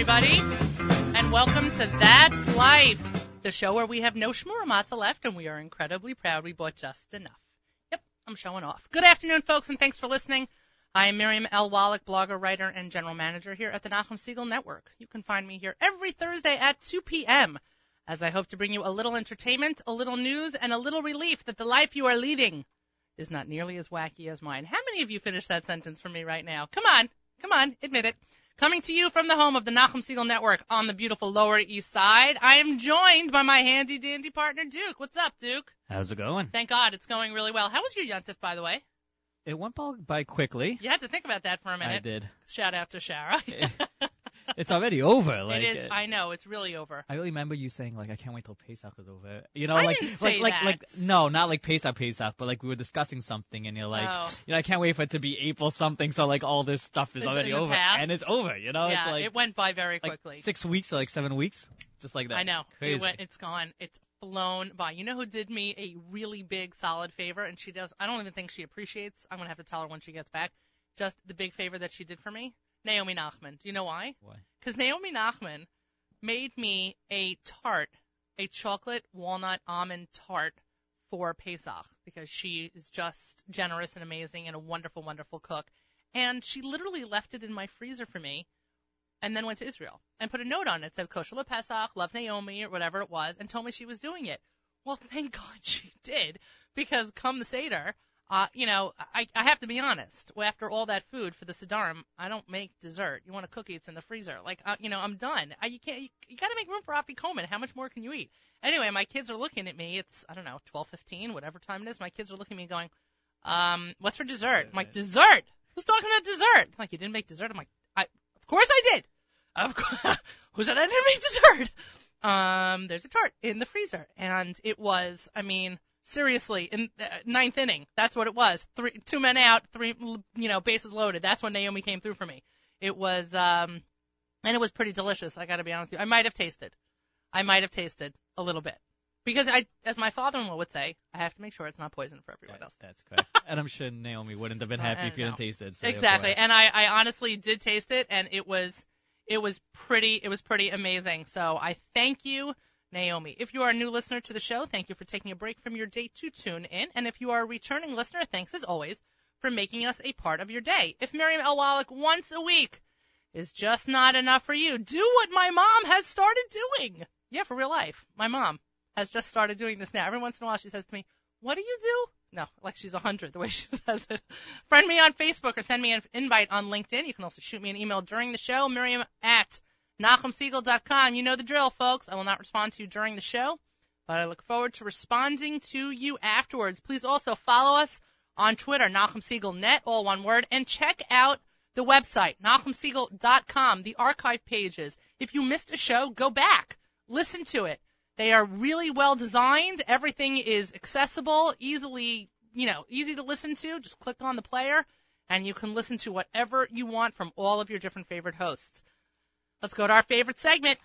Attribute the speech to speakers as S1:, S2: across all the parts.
S1: everybody, and welcome to That's Life, the show where we have no shmura matzah left, and we are incredibly proud we bought just enough. Yep, I'm showing off. Good afternoon, folks, and thanks for listening. I am Miriam L. Wallach, blogger, writer, and general manager here at the Nachum Segal Network. You can find me here every Thursday at 2 p.m. as I hope to bring you a little entertainment, a little news, and a little relief that the life you are leading is not nearly as wacky as mine. How many of you finished that sentence for me right now? Come on, come on, admit it. Coming to you from the home of the Nachum Segal Network on the beautiful Lower East Side, I am joined by my handy dandy partner Duke. What's up, Duke?
S2: How's it going?
S1: Thank God it's going really well. How was your Yuntif, by the way?
S2: It went by quickly.
S1: You had to think about that for a minute.
S2: I did.
S1: Shout out to Shara.
S2: it's already over. Like
S1: it is. Uh, I know it's really over.
S2: I really remember you saying like, I can't wait till Pesach is over. You know,
S1: I
S2: like
S1: didn't say
S2: like
S1: that.
S2: like like no, not like Pesach Pesach, but like we were discussing something and you're like,
S1: Oh.
S2: you know, I can't wait for it to be April something. So like all this stuff is
S1: It's
S2: already
S1: the
S2: over
S1: past.
S2: and it's over. You know,
S1: yeah,
S2: it's like
S1: it went by very
S2: like
S1: quickly.
S2: six weeks or like seven weeks, just like that.
S1: I know.
S2: Crazy.
S1: It went, it's gone. It's flown by. You know who did me a really big solid favor and she does I don't even think she appreciates. I'm going to have to tell her when she gets back. Just the big favor that she did for me. Naomi Nachman. Do you know why?
S2: Why?
S1: Cuz Naomi Nachman made me a tart, a chocolate walnut almond tart for Pesach because she is just generous and amazing and a wonderful wonderful cook. And she literally left it in my freezer for me and then went to Israel and put a note on it. It said kosher Pesach, love Naomi, or whatever it was, and told me she was doing it. Well, thank God she did, because come the Seder, uh, you know, I, I have to be honest. After all that food for the Sidarim, I don't make dessert. You want a cookie? It's in the freezer. Like, uh, you know, I'm done. I, you can't. You, you got to make room for Afikoman. How much more can you eat? Anyway, my kids are looking at me. It's I don't know, 12:15, whatever time it is. My kids are looking at me going, um, what's for dessert? I'm like, dessert? Who's talking about dessert? I'm like, you didn't make dessert? I'm like, I, of course I did. Of course. Who said I didn't make dessert? Um, there's a tart in the freezer, and it was, I mean, seriously, in the ninth inning, that's what it was. Three, two men out, three, you know, bases loaded. That's when Naomi came through for me. It was, um, and it was pretty delicious. I got to be honest with you. I might have tasted. I might have tasted a little bit. Because I, as my father-in-law would say, I have to make sure it's not poison for everyone else.
S2: That's correct. and I'm sure Naomi wouldn't have been happy
S1: don't
S2: if you didn't
S1: know.
S2: taste it. So
S1: Exactly. And I, I honestly did taste it and it was it was pretty it was pretty amazing. So I thank you, Naomi. If you are a new listener to the show, thank you for taking a break from your day to tune in. And if you are a returning listener, thanks as always for making us a part of your day. If Miriam. Wallach once a week is just not enough for you, do what my mom has started doing. Yeah, for real life. My mom has just started doing this now. Every once in a while she says to me, What do you do? No, like she's a hundred the way she says it. Friend me on Facebook or send me an invite on LinkedIn. You can also shoot me an email during the show, Miriam at NachumSegal.com. You know the drill, folks. I will not respond to you during the show, but I look forward to responding to you afterwards. Please also follow us on Twitter, Segal Net, all one word, and check out the website, NachumSegal.com, the archive pages. If you missed a show, go back, listen to it. They are really well designed. Everything is accessible, easily, you know, easy to listen to. Just click on the player and you can listen to whatever you want from all of your different favorite hosts. Let's go to our favorite segment.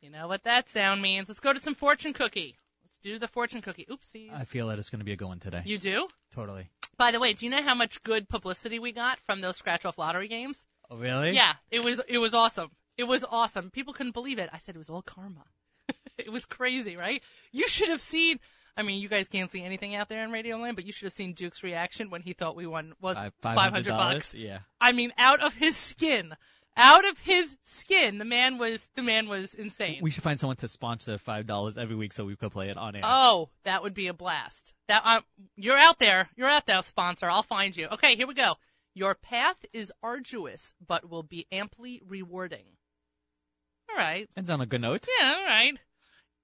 S1: You know what that sound means. Let's go to some fortune cookie. Let's do the fortune cookie. Oopsies.
S2: I feel that it's going to be a good one today.
S1: You do?
S2: totally.
S1: By the way, do you know how much good publicity we got from those scratch off lottery games?
S2: Oh, really?
S1: Yeah, it was it was awesome. It was awesome. People couldn't believe it. I said it was all karma. it was crazy, right? You should have seen. I mean, you guys can't see anything out there in Radio Land, but you should have seen Duke's reaction when he thought we won was
S2: Five,
S1: five hundred bucks.
S2: Yeah.
S1: I mean, out of his skin, out of his skin. The man was the man was insane.
S2: We should find someone to sponsor five dollars every week so we could play it on air.
S1: Oh, that would be a blast. That uh, you're out there. You're out there, sponsor. I'll find you. Okay, here we go. Your path is arduous, but will be amply rewarding. All right.
S2: Ends on a good note.
S1: Yeah, all right.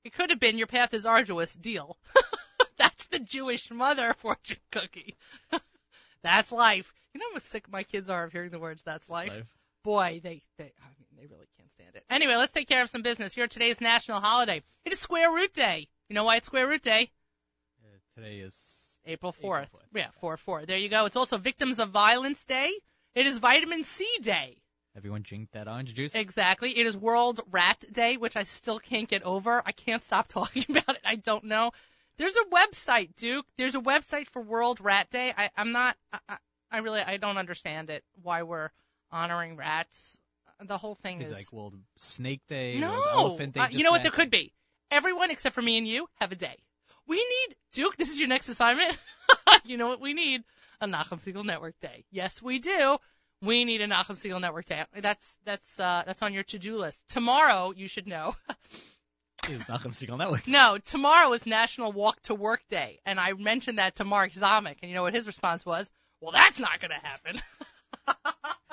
S1: It could have been your path is arduous. Deal. That's the Jewish mother fortune cookie. that's life. You know how sick my kids are of hearing the words "that's life."
S2: Life.
S1: Boy, they they I mean they really can't stand it. Anyway, let's take care of some business. Here today's national holiday. It is Square Root Day. You know why it's Square Root Day?
S2: Uh, today is
S1: April
S2: April
S1: 4th.
S2: 4th.
S1: Yeah, 4 4. There you go. It's also Victims of Violence Day. It is Vitamin C Day.
S2: everyone drink that orange juice.
S1: Exactly. It is World Rat Day, which I still can't get over. I can't stop talking about it. I don't know. There's a website, Duke. There's a website for World Rat Day. I, I'm not. I- I really. I don't understand it. Why we're honoring rats. the whole thing
S2: He's
S1: is
S2: like well, Snake Day,
S1: no.
S2: Elephant Day.
S1: Uh, you know what? There could be. Everyone except for me and you have a day. We need Duke. This is your next assignment. you know what we need? A Nachum Segal Network Day. Yes, we do. We need a Nachum Segal Network Day. That's that's uh, that's on your to-do list. Tomorrow, you should know.
S2: Is Nachum Segal Network.
S1: No, tomorrow is National Walk to Work Day, and I mentioned that to Mark Zamek, and you know what his response was? Well, that's not going to happen.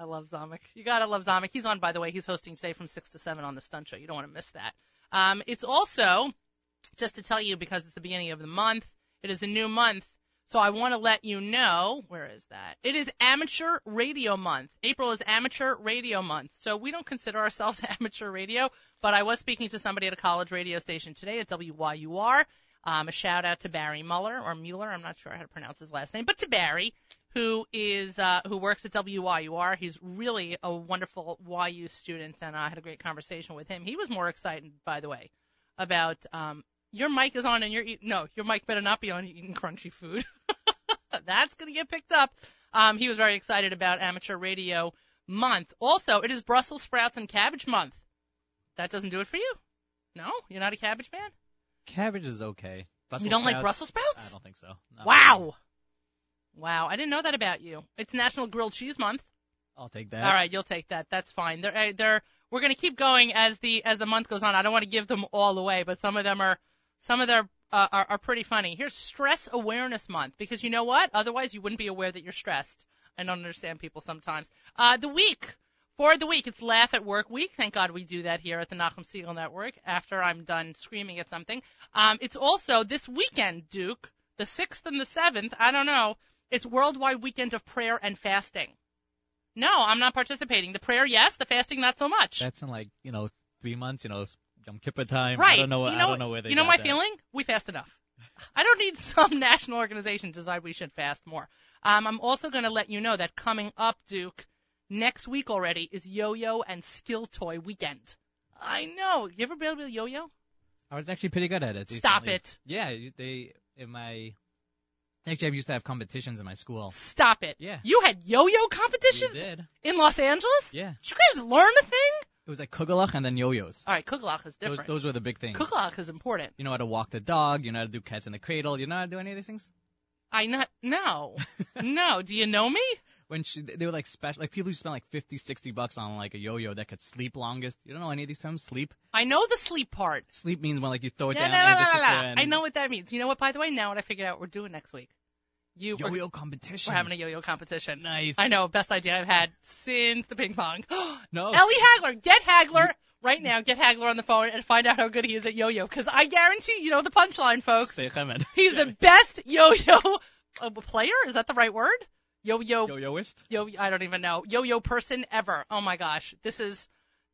S1: I love Zamek. You gotta love Zamek. He's on, by the way. He's hosting today from six to seven on the Stunt Show. You don't want to miss that. Um, it's also just to tell you because it's the beginning of the month. It is a new month. So I want to let you know, where is that? It is Amateur Radio Month. April is Amateur Radio Month. So we don't consider ourselves amateur radio, but I was speaking to somebody at a college radio station today at WYUR. Um, a shout out to Barry Muller or Mueller. I'm not sure how to pronounce his last name, but to Barry, who is uh, who works at WYUR. He's really a wonderful YU student, and I had a great conversation with him. He was more excited, by the way, about um, your mic is on and you're eating. No, your mic better not be on. Eating crunchy food. That's gonna get picked up. Um, he was very excited about amateur radio month. Also, it is Brussels sprouts and cabbage month. That doesn't do it for you. No, you're not a cabbage man.
S2: Cabbage is okay. Brussels
S1: You don't like
S2: sprouts?
S1: Brussels sprouts?
S2: I don't think so. No.
S1: Wow. Wow, I didn't know that about you. It's National Grilled Cheese Month.
S2: I'll take that.
S1: All right, you'll take that. That's fine. They're uh, they're we're going to keep going as the as the month goes on. I don't want to give them all away, but some of them are some of them uh, are are pretty funny. Here's Stress Awareness Month because you know what? Otherwise, you wouldn't be aware that you're stressed. I don't understand people sometimes. Uh, the week for the week, it's Laugh at Work Week. Thank God we do that here at the Nachum Segal Network. After I'm done screaming at something, um, it's also this weekend, Duke, the sixth and the seventh. I don't know. It's Worldwide Weekend of Prayer and Fasting. No, I'm not participating. The prayer, yes. The fasting, not so much.
S2: That's in like you know three months. You know Yom Kippur time.
S1: right.
S2: I don't know.
S1: You
S2: I don't know where they.
S1: You know my
S2: that.
S1: feeling? We fast enough. I don't need some national organization to decide we should fast more. Um, I'm also going to let you know that coming up, Duke, next week already is Yo-Yo and Skill Toy Weekend. I know. You ever been able to yo-yo?
S2: I was actually pretty good at it.
S1: Stop it.
S2: Yeah, they in my. Actually, I used to have competitions in my school.
S1: Stop it.
S2: Yeah.
S1: You had yo-yo competitions?
S2: We did.
S1: in Los Angeles?
S2: Yeah.
S1: Did you guys learn a thing?
S2: It was like kugelach and then yo-yos.
S1: All right, kugelach is
S2: Those,
S1: different.
S2: those were the big things.
S1: Kugelach is important.
S2: You know how to walk the dog. You know how to do cats in the cradle. You know how to do any of these things?
S1: I not no. no. Do you know me?
S2: When she, they were like special, like people who spend like 50, 60 bucks on like a yo-yo that could sleep longest. You don't know any of these terms? Sleep?
S1: I know the sleep part.
S2: Sleep means when like you throw it down and it just sits there and
S1: I know what that means. You know what? By the way, now what I figured out we're doing next week. You we're,
S2: yo-yo competition.
S1: we're having a yo-yo competition.
S2: nice.
S1: I know, best idea I've had since the ping pong.
S2: No.
S1: Ellie Hagler, get Hagler right now. Get Hagler on the phone and find out how good he is at yo-yo. Because I guarantee, you know the punchline, folks. He's the best yo-yo uh, player. Is that the right word? Yo-yo
S2: yo-yoist.
S1: yo I don't even know yo-yo person ever. Oh my gosh, this is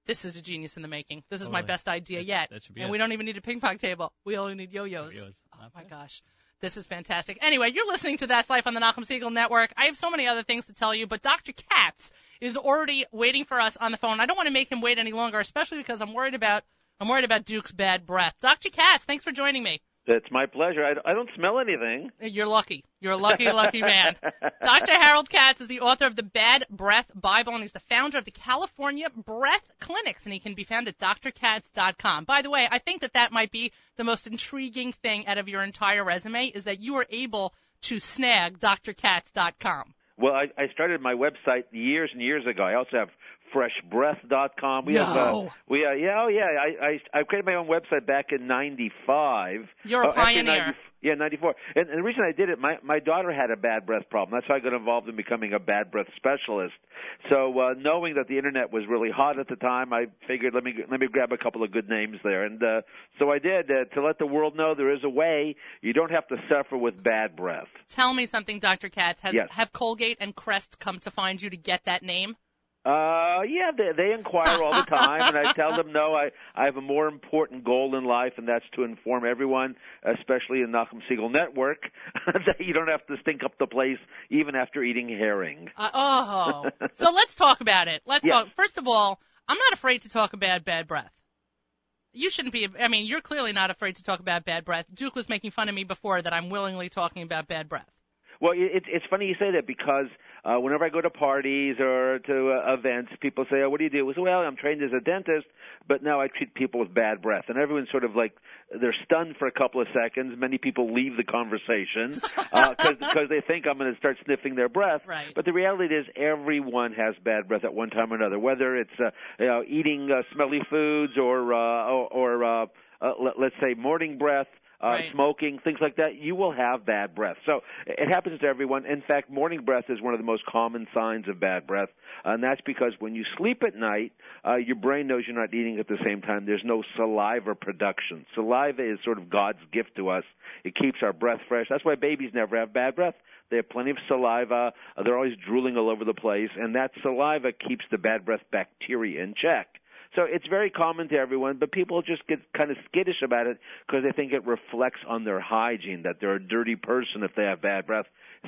S1: this is a genius in the making. This is my best idea
S2: That-
S1: yet.
S2: that should be
S1: and
S2: it.
S1: we don't even need a ping pong table. We only need yo-yos.
S2: Yo-yos.
S1: Oh my gosh. This is fantastic. Anyway, you're listening to That's Life on the Nachum Segal Network. I have so many other things to tell you, but Dr. Katz is already waiting for us on the phone. I don't want to make him wait any longer, especially because I'm worried about I'm worried about Duke's bad breath. Dr. Katz, thanks for joining me.
S3: It's my pleasure. I, I don't smell anything.
S1: You're lucky. You're a lucky, lucky man. Dr. Harold Katz is the author of the Bad Breath Bible, and he's the founder of the California Breath Clinics, and he can be found at drkatz.com. By the way, I think that that might be the most intriguing thing out of your entire resume is that you were able to snag drkatz.com.
S3: Well, I, I started my website years and years ago. I also have freshbreath.com. We have
S1: No.
S3: uh, we uh, yeah oh yeah I, I I created my own website back in '95.
S1: You're a
S3: Oh,
S1: pioneer.
S3: 90 yeah, '94. And, and the reason I did it, my my daughter had a bad breath problem. That's how I got involved in becoming a bad breath specialist. So uh, knowing that the internet was really hot at the time, I figured let me let me grab a couple of good names there, and uh, so I did uh, to let the world know there is a way. You don't have to suffer with bad breath.
S1: Tell me something, Dr. Katz. Has
S3: Yes.
S1: have Colgate and Crest come to find you to get that name?
S3: Uh, yeah, they, they inquire all the time, and I tell them no. I I have a more important goal in life, and that's to inform everyone, especially in Nachum Segal Network, that you don't have to stink up the place even after eating herring.
S1: Uh, oh, so let's talk about it. Let's
S3: Yes.
S1: talk. First of all, I'm not afraid to talk about bad breath. You shouldn't be. I mean, you're clearly not afraid to talk about bad breath. Duke was making fun of me before that I'm willingly talking about bad breath.
S3: Well, it, it's funny you say that because Uh, whenever I go to parties or to uh, events, people say, "Oh, what do you do?" I say, "Well, I'm trained as a dentist, but now I treat people with bad breath." And everyone's sort of like they're stunned for a couple of seconds. Many people leave the conversation because uh, they think I'm going to start sniffing their breath.
S1: Right.
S3: But the reality is, everyone has bad breath at one time or another, whether it's uh, you know, eating uh, smelly foods or uh, or, or uh, uh, let, let's say morning breath uh,
S1: Right.
S3: smoking, things like that, you will have bad breath. So it happens to everyone. In fact, morning breath is one of the most common signs of bad breath, and that's because when you sleep at night, uh, your brain knows you're not eating at the same time. There's no saliva production. Saliva is sort of God's gift to us. It keeps our breath fresh. That's why babies never have bad breath. They have plenty of saliva. They're always drooling all over the place, and that saliva keeps the bad breath bacteria in check. So it's very common to everyone, but people just get kind of skittish about it because they think it reflects on their hygiene, that they're a dirty person if they have bad breath.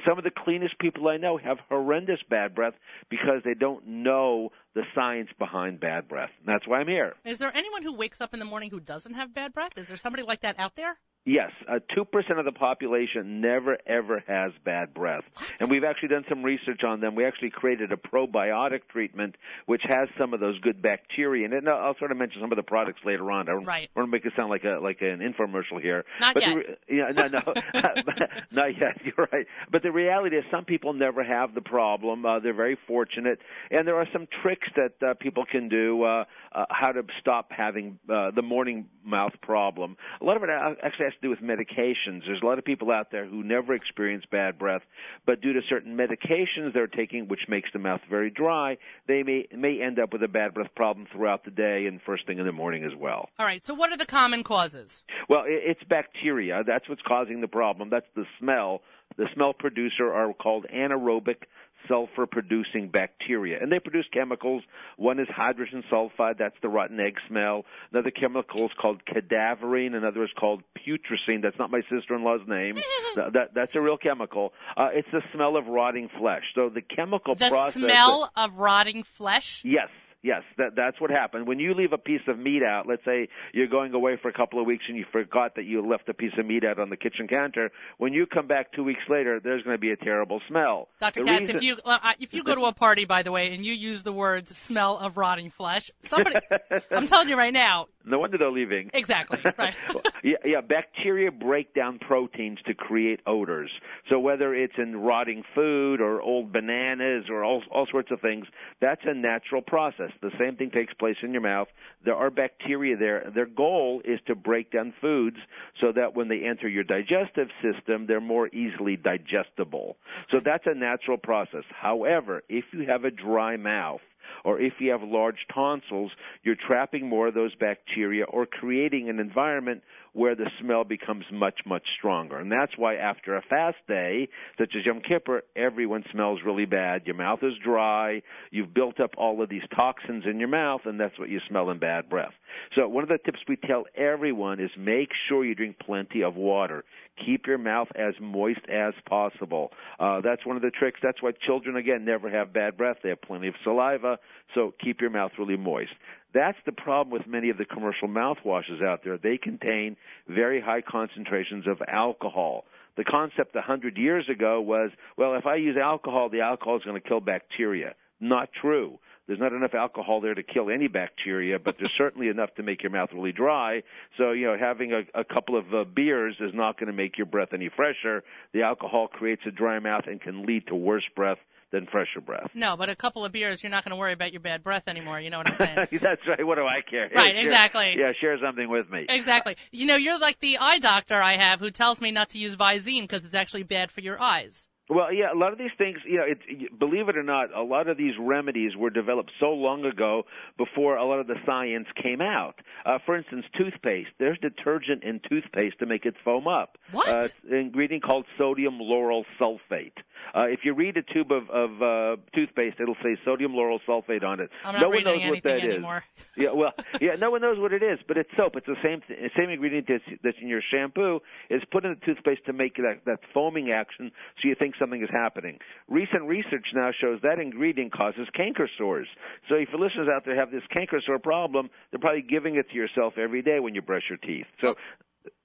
S3: Some of the cleanest people I know have horrendous bad breath because they don't know the science behind bad breath. And that's why I'm here.
S1: Is there anyone who wakes up in the morning who doesn't have bad breath? Is there somebody like that out there?
S3: Yes, uh, 2% of the population never ever has bad breath. And we've actually done some research on them. We actually created a probiotic treatment which has some of those good bacteria in it. And I'll sort of mention some of the products later on. I don't
S1: Right.
S3: want to make it sound like a like an infomercial here.
S1: Not
S3: but
S1: yet.
S3: The re- yeah, no, no, not yet. You're right. But the reality is, some people never have the problem. Uh, they're very fortunate, and there are some tricks that uh, people can do uh, uh, how to stop having uh, the morning mouth problem. A lot of it actually has to do with medications. There's a lot of people out there who never experience bad breath, but due to certain medications they're taking, which makes the mouth very dry, they may may end up with a bad breath problem throughout the day and first thing in the morning as well.
S1: All right. So what are the common causes?
S3: Well, it's bacteria. That's what's causing the problem. That's the smell. The smell producer are called anaerobic sulfur producing bacteria. And they produce chemicals. One is hydrogen sulfide, that's the rotten egg smell. Another chemical is called cadaverine, another is called putrescine, that's not my sister in law's name. Th- that, that's a real chemical. Uh, it's the smell of rotting flesh. So the chemical
S1: The
S3: process.
S1: smell of rotting flesh.
S3: Yes, yes, that that's what happened. When you leave a piece of meat out, let's say you're going away for a couple of weeks and you forgot that you left a piece of meat out on the kitchen counter, when you come back 2 weeks later, there's going to be a terrible smell.
S1: Dr.
S3: The
S1: Katz,
S3: reason-
S1: if you uh, if you go to a party, by the way, and you use the words "smell of rotting flesh," somebody, I'm telling you right now,
S3: no wonder they're leaving.
S1: exactly, right?
S3: yeah, yeah, bacteria break down proteins to create odors. So whether it's in rotting food or old bananas or all, all sorts of things, that's a natural process. The same thing takes place in your mouth. There are bacteria there. Their goal is to break down foods so that when they enter your digestive system, they're more easily digestible. So that's a natural process. However, if you have a dry mouth, or if you have large tonsils, you're trapping more of those bacteria or creating an environment where the smell becomes much, much stronger. And that's why after a fast day, such as Yom Kippur, everyone smells really bad. Your mouth is dry. You've built up all of these toxins in your mouth, and that's what you smell in bad breath. So one of the tips we tell everyone is make sure you drink plenty of water. Keep your mouth as moist as possible. Uh, that's one of the tricks. That's why children, again, never have bad breath. They have plenty of saliva, so keep your mouth really moist. That's the problem with many of the commercial mouthwashes out there. They contain very high concentrations of alcohol. The concept a hundred years ago was, well, if I use alcohol, the alcohol is going to kill bacteria. Not true. There's not enough alcohol there to kill any bacteria, but there's certainly enough to make your mouth really dry. So, you know, having a, a couple of uh, beers is not going to make your breath any fresher. The alcohol creates a dry mouth and can lead to worse breath than fresher breath.
S1: No, but a couple of beers, you're not going to worry about your bad breath anymore. You know what I'm saying?
S3: That's right. What do I care?
S1: Right,
S3: share-
S1: exactly.
S3: Yeah, share something with me.
S1: exactly. You know, you're like the eye doctor I have who tells me not to use Visine because it's actually bad for your eyes.
S3: Well, yeah, a lot of these things, you know, it, believe it or not, a lot of these remedies were developed so long ago before a lot of the science came out. Uh, for instance, toothpaste. There's detergent in toothpaste to make it foam up.
S1: What?
S3: Uh, it's an ingredient called sodium lauryl sulfate. Uh, if you read a tube of, of uh, toothpaste, it'll say sodium lauryl sulfate on it.
S1: I'm not
S3: no one knows what that is.
S1: anymore.
S3: Yeah, well, yeah, no one knows what it is, but it's soap. It's the same th- same ingredient that's, that's in your shampoo. Is put in the toothpaste to make that that foaming action, so you think something is happening. Recent research now shows that ingredient causes canker sores. So if your listeners out there have this canker sore problem, they're probably giving it to yourself every day when you brush your teeth. So.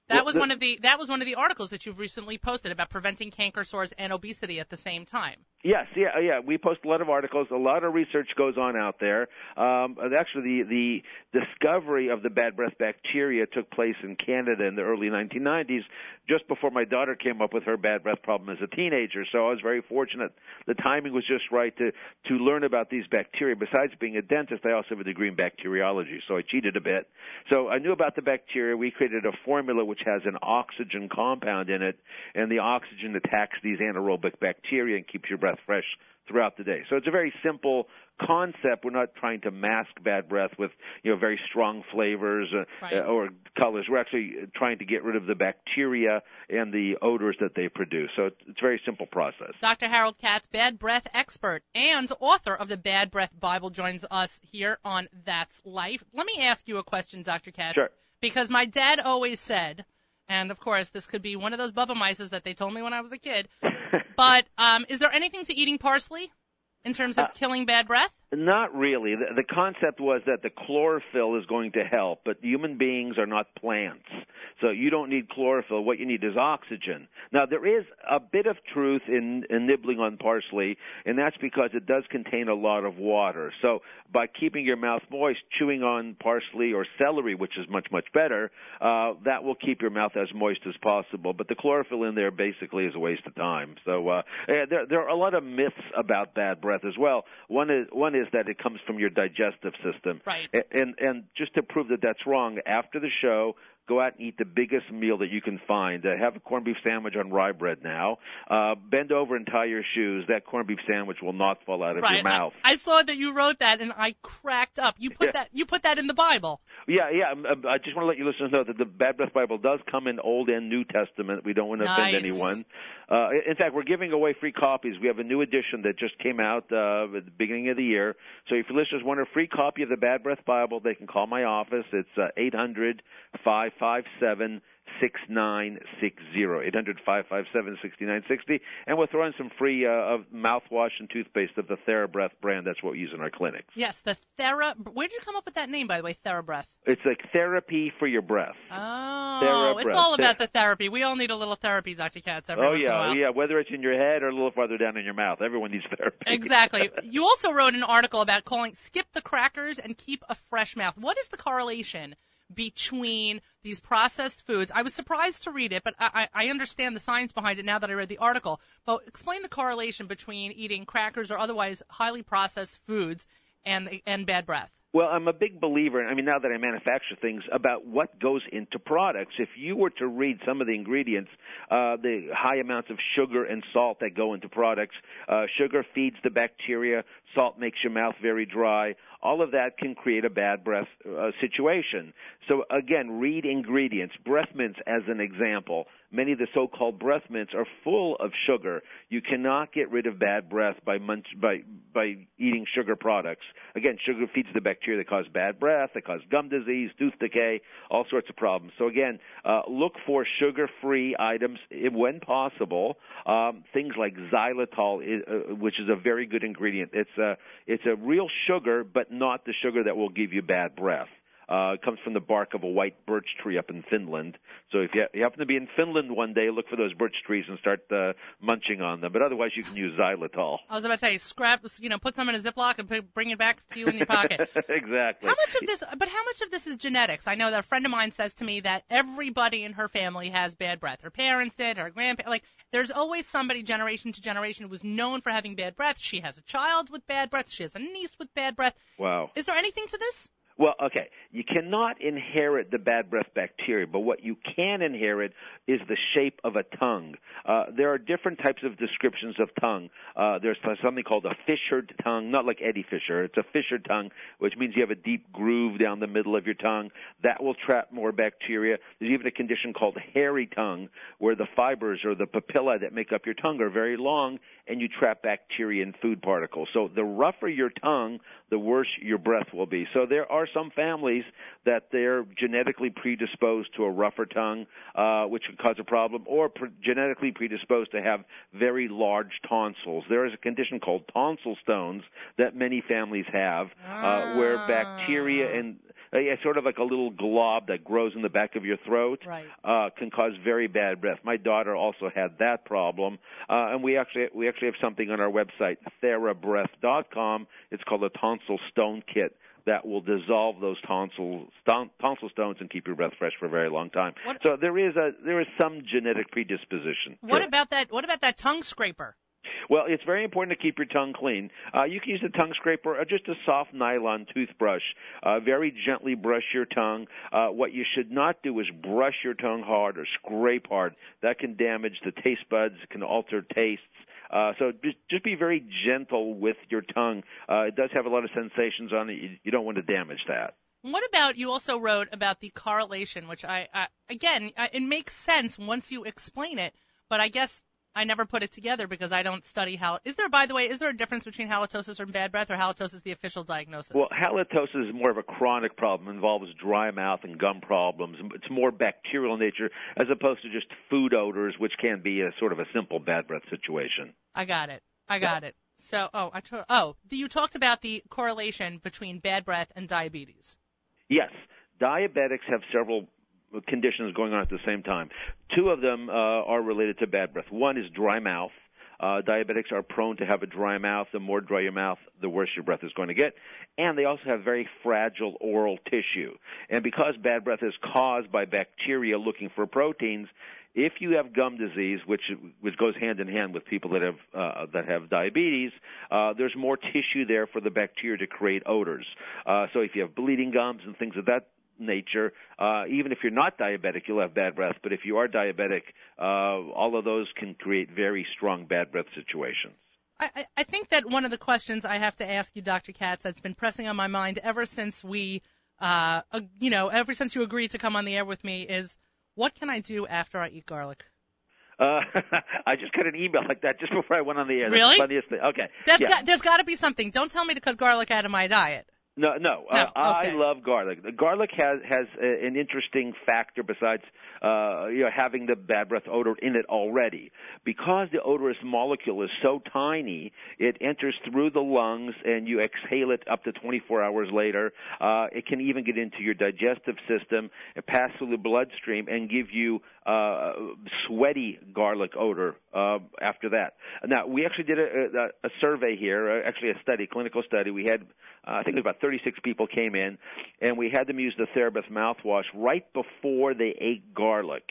S1: That was one of the that was one of the articles that you've recently posted about preventing canker sores and obesity at the same time.
S3: Yes, yeah, yeah. We post a lot of articles. A lot of research goes on out there. Um, actually, the the discovery of the bad breath bacteria took place in Canada in the early 1990s, just before my daughter came up with her bad breath problem as a teenager. So I was very fortunate. The timing was just right to to learn about these bacteria. Besides being a dentist, I also have a degree in bacteriology, so I cheated a bit. So I knew about the bacteria. We created a formula which has an oxygen compound in it, and the oxygen attacks these anaerobic bacteria and keeps your breath fresh throughout the day. So it's a very simple concept. We're not trying to mask bad breath with you know very strong flavors uh,
S1: right.
S3: uh, or colors. We're actually trying to get rid of the bacteria and the odors that they produce. So it's, it's a very simple process.
S1: Dr. Harold Katz, bad breath expert and author of the Bad Breath Bible, joins us here on That's Life. Let me ask you a question, Dr. Katz.
S3: Sure.
S1: Because my dad always said, and of course this could be one of those Bubba Mices that they told me when I was a kid. But um, is there anything to eating parsley in terms of
S3: Uh,
S1: killing bad breath?
S3: Not really. The, the concept was that the chlorophyll is going to help, but human beings are not plants. So you don't need chlorophyll. What you need is oxygen. Now, there is a bit of truth in, in nibbling on parsley, and that's because it does contain a lot of water. So by keeping your mouth moist, chewing on parsley or celery, which is much, much better, uh, that will keep your mouth as moist as possible. But the chlorophyll in there basically is a waste of time. So uh, there, there are a lot of myths about bad breath as well. One is, one is that it comes from your digestive system.
S1: Right.
S3: And and just to prove that that's wrong, after the show, go out and eat the biggest meal that you can find. Uh, have a corned beef sandwich on rye bread now. Uh, bend over and tie your shoes. That corned beef sandwich will not fall out of
S1: right.
S3: your mouth.
S1: I, I saw that you wrote that and I cracked up. You put
S3: Yeah.
S1: that you put that in the Bible.
S3: Yeah, yeah. um, um, I just want to let you listeners know that the Bad Breath Bible does come in Old and New Testament. We don't want to offend anyone. Uh, in fact, we're giving away free copies. We have a new edition that just came out uh, at the beginning of the year. So if your listeners want a free copy of the Bad Breath Bible, they can call my office. It's uh, eight hundred five five 6960 800 557 6960 and we'll throw in some free uh, of mouthwash and toothpaste of the TheraBreath brand that's what we use in our clinics.
S1: Yes, the Thera. Where did you come up with that name, by the way, TheraBreath?
S3: It's like therapy for your breath.
S1: Oh, it's all about the therapy. We all need a little therapy, Dr. Katz. Every
S3: Oh yeah, yeah. Whether it's in your head or a little farther down in your mouth, everyone needs therapy.
S1: Exactly. You also wrote an article about calling skip the crackers and keep a fresh mouth. What is the correlation between these processed foods? I was surprised to read it, but I, I understand the science behind it now that I read the article. But explain the correlation between eating crackers or otherwise highly processed foods and and bad breath.
S3: Well, I'm a big believer, I mean, now that I manufacture things, about what goes into products. If you were to read some of the ingredients, uh, the high amounts of sugar and salt that go into products, uh, sugar feeds the bacteria, salt makes your mouth very dry. All of that can create a bad breath uh, situation. So again, read ingredients. Breath mints, as an example. Many of the so-called breath mints are full of sugar. You cannot get rid of bad breath by munch, by by eating sugar products. Again, sugar feeds the bacteria that cause bad breath, that cause gum disease, tooth decay, all sorts of problems. So again, uh, look for sugar-free items i- when possible. Um, things like xylitol, uh, which is a very good ingredient. It's a it's a real sugar, but not the sugar that will give you bad breath. Uh, it comes from the bark of a white birch tree up in Finland. So if you, you happen to be in Finland one day, look for those birch trees and start uh, munching on them. But otherwise, you can use xylitol.
S1: I was about to say scrap, you know, put some in a Ziploc and put, bring it back to you in your pocket.
S3: exactly.
S1: How much of this, but how much of this is genetics? I know that a friend of mine says to me that everybody in her family has bad breath. Her parents did, her grandparents, like, there's always somebody generation to generation who's known for having bad breath. She has a child with bad breath. She has a niece with bad breath.
S3: Wow.
S1: Is there anything to this?
S3: Well, okay. You cannot inherit the bad breath bacteria, but what you can inherit is the shape of a tongue. Uh, there are different types of descriptions of tongue. Uh, there's something called a fissured tongue, not like Eddie Fisher. It's a fissured tongue, which means you have a deep groove down the middle of your tongue. That will trap more bacteria. There's even a condition called hairy tongue, where the fibers or the papillae that make up your tongue are very long, and you trap bacteria and food particles. So the rougher your tongue, the worse your breath will be. So there are some families that they're genetically predisposed to a rougher tongue, uh, which could cause a problem, or pre- genetically predisposed to have very large tonsils. There is a condition called tonsil stones that many families have, uh, where bacteria and uh, yeah, sort of like a little glob that grows in the back of your throat,
S1: Right.
S3: uh, can cause very bad breath. My daughter also had that problem, uh, and we actually we actually have something on our website, therabreath.com. It's called a tonsil stone kit that will dissolve those tonsil ston, tonsil stones and keep your breath fresh for a very long time.
S1: What-
S3: So there is a there is some genetic predisposition.
S1: What
S3: Sure.
S1: about that? What about that tongue scraper?
S3: Well, it's very important to keep your tongue clean. Uh, you can use a tongue scraper or just a soft nylon toothbrush. Uh, very gently brush your tongue. Uh, what you should not do is brush your tongue hard or scrape hard. That can damage the taste buds, it can alter tastes. Uh, so just, just be very gentle with your tongue. Uh, it does have a lot of sensations on it. You, you don't want to damage that.
S1: What about you also wrote about the correlation, which I, I again, I, it makes sense once you explain it, but I guess I never put it together because I don't study hal. Is there, by the way, is there a difference between halitosis and bad breath, or halitosis the official diagnosis?
S3: Well, halitosis is more of a chronic problem. It involves dry mouth and gum problems. It's more bacterial in nature as opposed to just food odors, which can be a sort of a simple bad breath situation.
S1: I got it. I got it. So, oh, I to- oh, the, you talked about the correlation between bad breath and diabetes.
S3: Yes, diabetics have several conditions going on at the same time. Two of them uh, are related to bad breath. One is dry mouth. Uh, diabetics are prone to have a dry mouth. The more dry your mouth, the worse your breath is going to get. And they also have very fragile oral tissue. And because bad breath is caused by bacteria looking for proteins, if you have gum disease, which which goes hand in hand with people that have uh, that have diabetes, uh, there's more tissue there for the bacteria to create odors. Uh, so if you have bleeding gums and things of that nature. Uh, even if you're not diabetic, you'll have bad breath. But if you are diabetic, uh, all of those can create very strong bad breath situations.
S1: I, I- I think that one of the questions I have to ask you, Dr. Katz, that's been pressing on my mind ever since we, uh, uh, you know, ever since you agreed to come on the air with me is, what can I do after I eat garlic?
S3: Uh, I just got an email like that just before I went on the air. That's
S1: Really?
S3: the funniest thing. Okay.
S1: That's
S3: yeah.
S1: got, there's got to be something. Don't tell me to cut garlic out of my diet.
S3: No, no.
S1: No,
S3: uh, I love garlic. The garlic has has a, an interesting factor besides uh, you know having the bad breath odor in it already. Because the odorous molecule is so tiny, it enters through the lungs and you exhale it up to 24 hours later. Uh, it can even get into your digestive system, and pass through the bloodstream, and give you uh, sweaty garlic odor uh, after that. Now, we actually did a, a, a survey here, uh, actually a study, clinical study. We had, uh, I think it was about 36 people came in, and we had them use the TheraBreath mouthwash right before they ate garlic.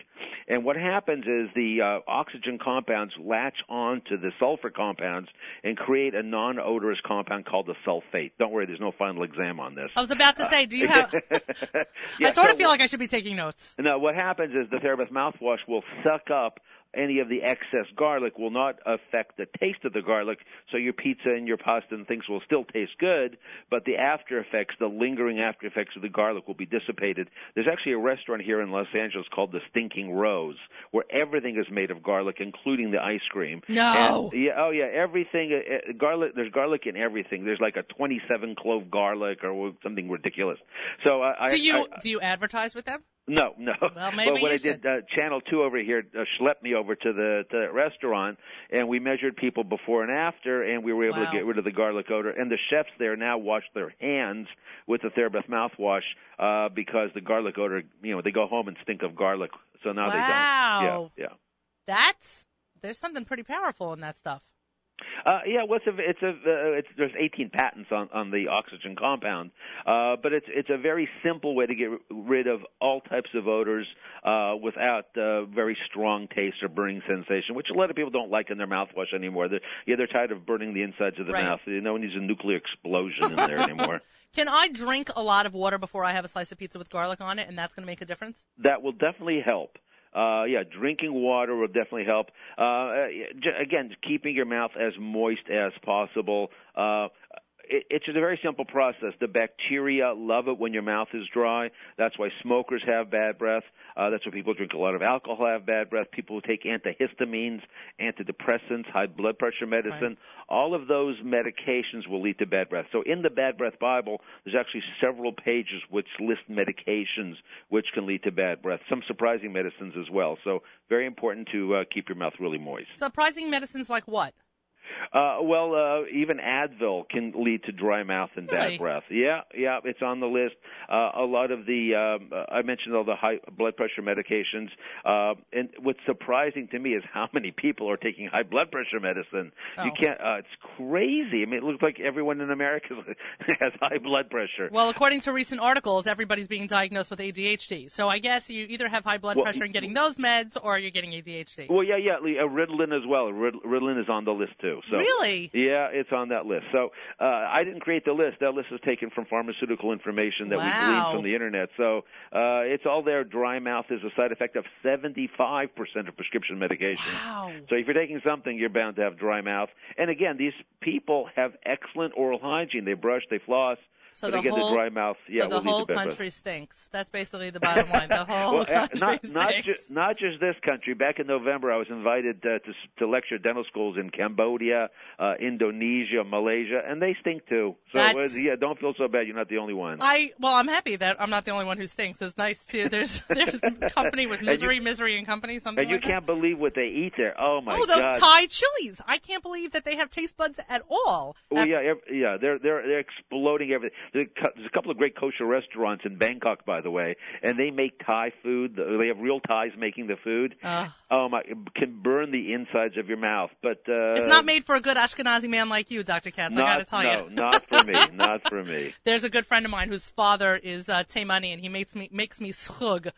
S3: And what happens is the uh, oxygen compounds latch onto the sulfur compounds and create a non-odorous compound called the sulfate. Don't worry, there's no final exam on this.
S1: I was about to say, do you have?
S3: Yeah,
S1: I sort of
S3: so-
S1: feel like I should be taking notes.
S3: now, what happens is the TheraBreath mouthwash will suck up any of the excess garlic, will not affect the taste of the garlic, so your pizza and your pasta and things will still taste good, but the after effects, the lingering after effects of the garlic will be dissipated. There's actually a restaurant here in Los Angeles called the Stinking Rose, where everything is made of garlic, including the ice cream.
S1: No.
S3: And, yeah, oh yeah, everything. Uh, uh, garlic. There's garlic in everything. There's like a 27 clove garlic or something ridiculous. So I.
S1: Do you
S3: I,
S1: do you advertise with them?
S3: No, no.
S1: Well, maybe
S3: but
S1: what
S3: I did, uh, Channel Two over here uh, schlepped me over to the to that restaurant, and we measured people before and after, and we were able
S1: Wow.
S3: to get rid of the garlic odor. And the chefs there now wash their hands with the TheraBreath mouthwash uh, because the garlic odor, you know, they go home and stink of garlic, so now
S1: Wow.
S3: they don't. Yeah, yeah.
S1: That's there's something pretty powerful in that stuff.
S3: Uh, yeah, well, it's a, it's a, uh, it's, there's 18 patents on, on the oxygen compound, uh, but it's, it's a very simple way to get rid of all types of odors, uh, without, uh, very strong taste or burning sensation, which a lot of people don't like in their mouthwash anymore. They're, yeah, they're tired of burning the insides of the
S1: Right.
S3: mouth. No one needs a nuclear explosion in there anymore.
S1: Can I drink a lot of water before I have a slice of pizza with garlic on it, and that's going to make a difference?
S3: that will definitely help. Uh, yeah, drinking water will definitely help. Uh, j- again, keeping your mouth as moist as possible. Uh, it, it's a very simple process. The bacteria love it when your mouth is dry. That's why smokers have bad breath. Uh, that's why people drink a lot of alcohol have bad breath. People who take antihistamines, antidepressants, high blood pressure medicine, all of those medications will lead to bad breath. So in the Bad Breath Bible, there's actually several pages which list medications which can lead to bad breath. Some surprising medicines as well. So very important to uh, keep your mouth really moist.
S1: Surprising medicines like what?
S3: Uh, well, uh, even Advil can lead to dry mouth and
S1: Really?
S3: bad breath. Yeah, yeah, it's on the list. Uh, a lot of the um, uh, I mentioned all the high blood pressure medications, uh, and what's surprising to me is how many people are taking high blood pressure medicine. You
S1: Oh.
S3: can't. Uh, it's crazy. I mean, it looks like everyone in America has high blood pressure.
S1: Well, according to recent articles, everybody's being diagnosed with ADHD. So I guess you either have high blood
S3: Well,
S1: pressure and getting those meds, or you're getting ADHD.
S3: Well, yeah, yeah. uh, Ritalin as well. Ritalin is on the list too. So
S1: really?
S3: Yeah, it's on that list. So uh, I didn't create the list. That list is taken from pharmaceutical information that we
S1: Wow.
S3: gleaned from the internet. So uh, it's all there. Dry mouth is a side effect of 75% of prescription medication.
S1: Wow.
S3: So if you're taking something, you're bound to have dry mouth. And again, these people have excellent oral hygiene. They brush, they floss.
S1: So
S3: but
S1: the
S3: again,
S1: whole
S3: the dry mouth, yeah,
S1: so the whole
S3: breath.
S1: country stinks. That's basically the bottom line. The whole
S3: well, uh,
S1: country
S3: not not
S1: stinks.
S3: just not just this country. Back in November, I was invited uh, to to lecture dental schools in Cambodia, uh, Indonesia, Malaysia, and they stink too. So
S1: That's-
S3: yeah, don't feel so bad. You're not the only one.
S1: I well, I'm happy that I'm not the only one who stinks. It's nice too. There's there's company with
S3: And you-
S1: misery, misery and company. Something
S3: and you
S1: like
S3: can't believe what they eat there. Oh my
S1: that. Oh, those
S3: god.
S1: Thai chilies! I can't believe that they have taste buds at all.
S3: Well, yeah, yeah, they're they're they're exploding everything. There's a cou- there's a couple of great kosher restaurants in Bangkok, by the way, and they make Thai food. They have real Thais making the food. Oh my, it can burn the insides of your mouth. But uh,
S1: it's not made for a good Ashkenazi man like you, Dr. Katz.
S3: Not,
S1: I gotta tell
S3: no,
S1: you.
S3: not for me. Not for me.
S1: There's a good friend of mine whose father is uh, Taimani, and he makes me makes me schug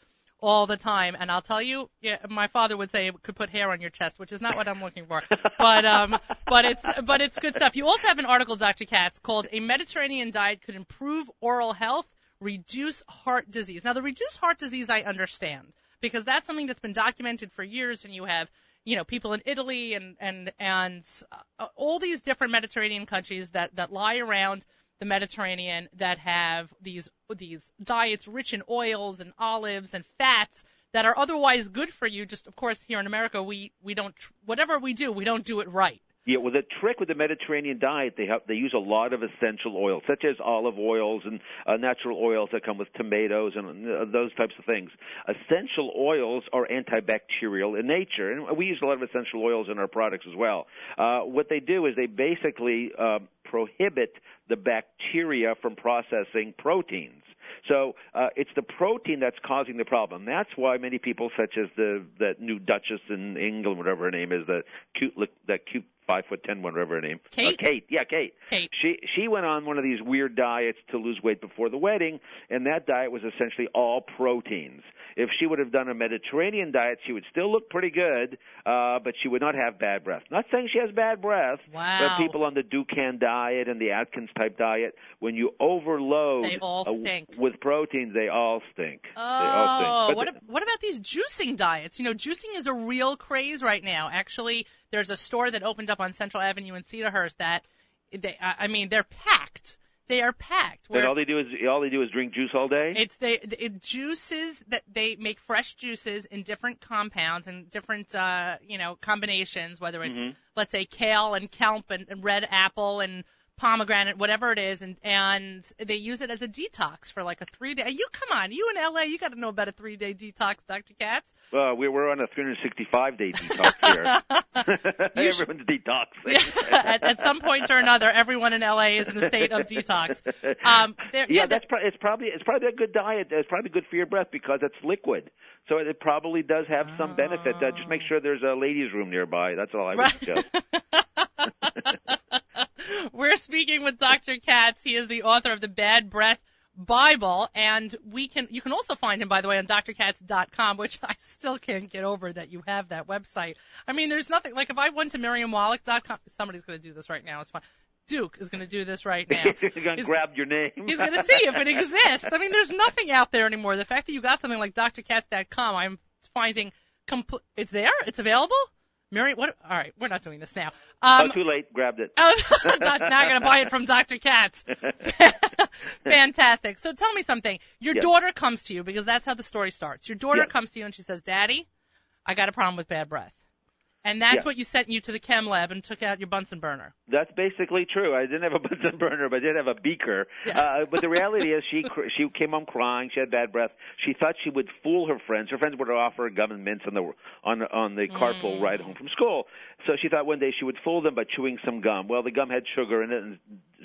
S1: all the time. And I'll tell you, yeah, my father would say it could put hair on your chest, which is not what I'm looking for. But um, but it's but it's good stuff. You also have an article, Dr. Katz, called "A Mediterranean Diet Could Improve Oral Health, Reduce Heart Disease." Now, the reduce heart disease I understand because that's something that's been documented for years, and you have you know people in Italy and and and uh, all these different Mediterranean countries that that lie around the Mediterranean that have these these diets rich in oils and olives and fats that are otherwise good for you. Just of course here in America we we don't whatever we do we don't do it right.
S3: Yeah, well, the trick with the Mediterranean diet, they have they use a lot of essential oils, such as olive oils and uh, natural oils that come with tomatoes and uh, those types of things. Essential oils are antibacterial in nature, and we use a lot of essential oils in our products as well. Uh, what they do is they basically uh, prohibit the bacteria from processing proteins. So uh, it's the protein that's causing the problem. That's why many people, such as the that new Duchess in England, whatever her name is, the cute, that cute five foot ten whatever her name,
S1: Kate?
S3: Uh, Kate, yeah, Kate.
S1: Kate.
S3: She she went on one of these weird diets to lose weight before the wedding, and that diet was essentially all proteins. If she would have done a Mediterranean diet, she would still look pretty good, uh, but she would not have bad breath. Not saying she has bad breath,
S1: Wow.
S3: but people on the Dukan diet and the Atkins type diet, when you overload
S1: They all
S3: uh,
S1: stink.
S3: with proteins, they all stink. they all stink.
S1: Oh, what,
S3: the-
S1: what about these juicing diets? You know, juicing is a real craze right now. Actually, there's a store that opened up on Central Avenue in Cedarhurst that they, I I mean, they're packed. They are packed.
S3: and all they do is all they do is drink juice all day.
S1: it's they it juices that they make fresh juices in different compounds and different uh you know combinations, whether it's
S3: Mhm.
S1: let's say kale and kelp and, and red apple and pomegranate, whatever it is, and and they use it as a detox for like a three day. You come on, you in LA, you got to know about a three day detox, Dr. Katz.
S3: Uh, we we're on a 365 day detox here. Everyone's detoxing.
S1: at, at some point or another, everyone in LA is in a state of detox. Um,
S3: yeah,
S1: yeah,
S3: that's pro- it's probably it's probably a good diet. It's probably good for your breath because it's liquid. So it probably does have some benefit. Uh, just make sure there's a ladies' room nearby. That's all I would
S1: Right.
S3: suggest.
S1: We're speaking with Dr. Katz. He is the author of the Bad Breath Bible, and we can you can also find him by the way on drkatz.com, which I still can't get over that you have that website. I mean, there's nothing like if I went to miriamwallach.com, somebody's going to do this right now. It's fine. Duke is going to do this right now.
S3: You're gonna
S1: He's-
S3: grab your name.
S1: He's going to see if it exists. I mean, there's nothing out there anymore. The fact that you got something like drkatz.com, I'm finding compl- it's there, it's available. Miriam, what? All right, we're not doing this now. Um,
S3: oh, too late. Grabbed it.
S1: I was not, not going to buy it from Dr. Katz. Fantastic. So tell me something. Your daughter comes to you because that's how the story starts. Your daughter comes to you and she says, "Daddy, I got a problem with bad breath." And that's
S3: Yeah.
S1: what you sent you to the chem lab and took out your Bunsen burner.
S3: That's basically true. I didn't have a Bunsen burner, but I did have a beaker.
S1: Yeah.
S3: Uh, but the reality is, she cr- she came home crying. She had bad breath. She thought she would fool her friends. Her friends would offer her gum and mints on the on on the carpool
S1: Mm.
S3: ride home from school. So she thought one day she would fool them by chewing some gum. Well, the gum had sugar in it, and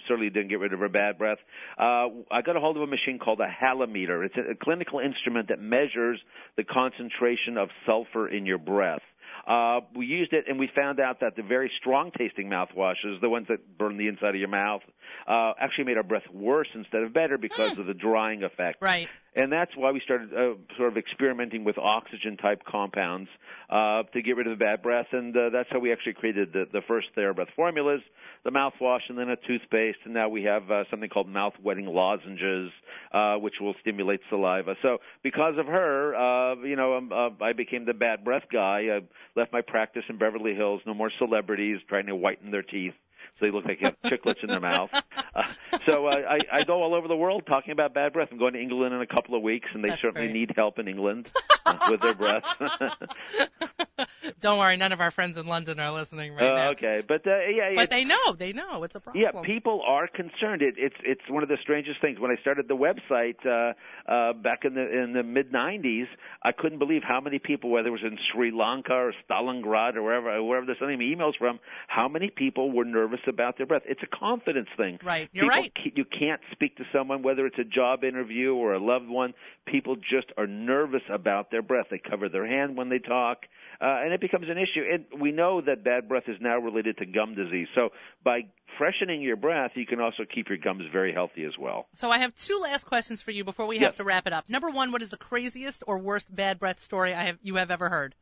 S3: certainly didn't get rid of her bad breath. Uh, I got a hold of a machine called a Halimeter. It's a, a clinical instrument that measures the concentration of sulfur in your breath. Uh, we used it and we found out that the very strong tasting mouthwashes, the ones that burn the inside of your mouth, uh, actually made our breath worse instead of better because of the drying effect.
S1: Right.
S3: And that's why we started uh, sort of experimenting with oxygen type compounds uh, to get rid of the bad breath. And uh, that's how we actually created the, the first TheraBreath formulas, the mouthwash, and then a toothpaste. And now we have uh, something called mouth wetting lozenges, uh, which will stimulate saliva. So because of her, uh, you know, um, I became the bad breath guy. I left my practice in Beverly Hills. No more celebrities trying to whiten their teeth so they look like they have chiclets in their mouth. Uh, so uh, I, I go all over the world talking about bad breath. I'm going to England in a couple of weeks, and they
S1: That's
S3: certainly
S1: great.
S3: need help in England uh, with their breath.
S1: Don't worry, none of our friends in London are listening right
S3: Uh,
S1: now.
S3: okay, but uh, yeah,
S1: But they know, they know it's a problem.
S3: Yeah, people are concerned. It, it's it's one of the strangest things. When I started the website uh, back in the in the mid '90s, I couldn't believe how many people, whether it was in Sri Lanka or Stalingrad or wherever wherever they're sending me emails from, how many people were nervous about their breath. It's a confidence thing.
S1: Right, you're
S3: people,
S1: right.
S3: You can't speak to someone, whether it's a job interview or a loved one. People just are nervous about their breath. They cover their hand when they talk, uh, and it becomes an issue. And we know that bad breath is now related to gum disease. So by freshening your breath, you can also keep your gums very healthy as well.
S1: So I have two last questions for you before we
S3: Yes.
S1: have to wrap it up. Number one, what is the craziest or worst bad breath story I have you have ever heard?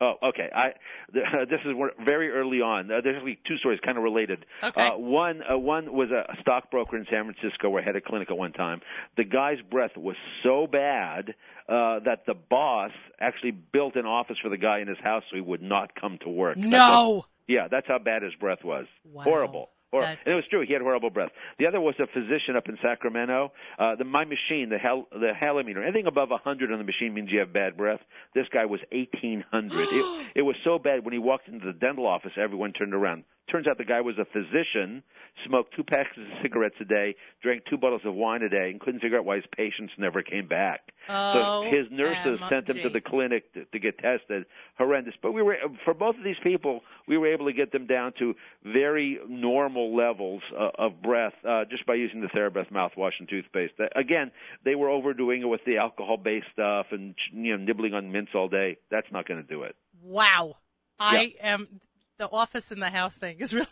S3: Oh, okay. I th- this is very early on. Uh, there's actually two stories kind of related.
S1: Okay.
S3: Uh, one uh, one was a stockbroker in San Francisco where I had a clinic at one time. The guy's breath was so bad uh, that the boss actually built an office for the guy in his house so he would not come to work. That's how-
S1: No.
S3: yeah, that's how bad his breath was.
S1: Wow.
S3: Horrible. Or, and it was true. He had horrible breath. The other was a physician up in Sacramento. Uh, the my machine, the hal, the Halimeter, anything above 100 on the machine means you have bad breath. This guy was 1800. it, it was so bad when he walked into the dental office, everyone turned around. Turns out the guy was a physician, smoked two packs of cigarettes a day, drank two bottles of wine a day, and couldn't figure out why his patients never came back.
S1: Oh,
S3: so his nurses sent him to the clinic to, to get tested. Horrendous. But we were for both of these people, we were able to get them down to very normal levels uh, of breath uh, just by using the TheraBreath mouthwash and toothpaste. Uh, Again, they were overdoing it with the alcohol-based stuff and you know nibbling on mints all day. That's not going to do it.
S1: Wow. I am the office in the house thing is really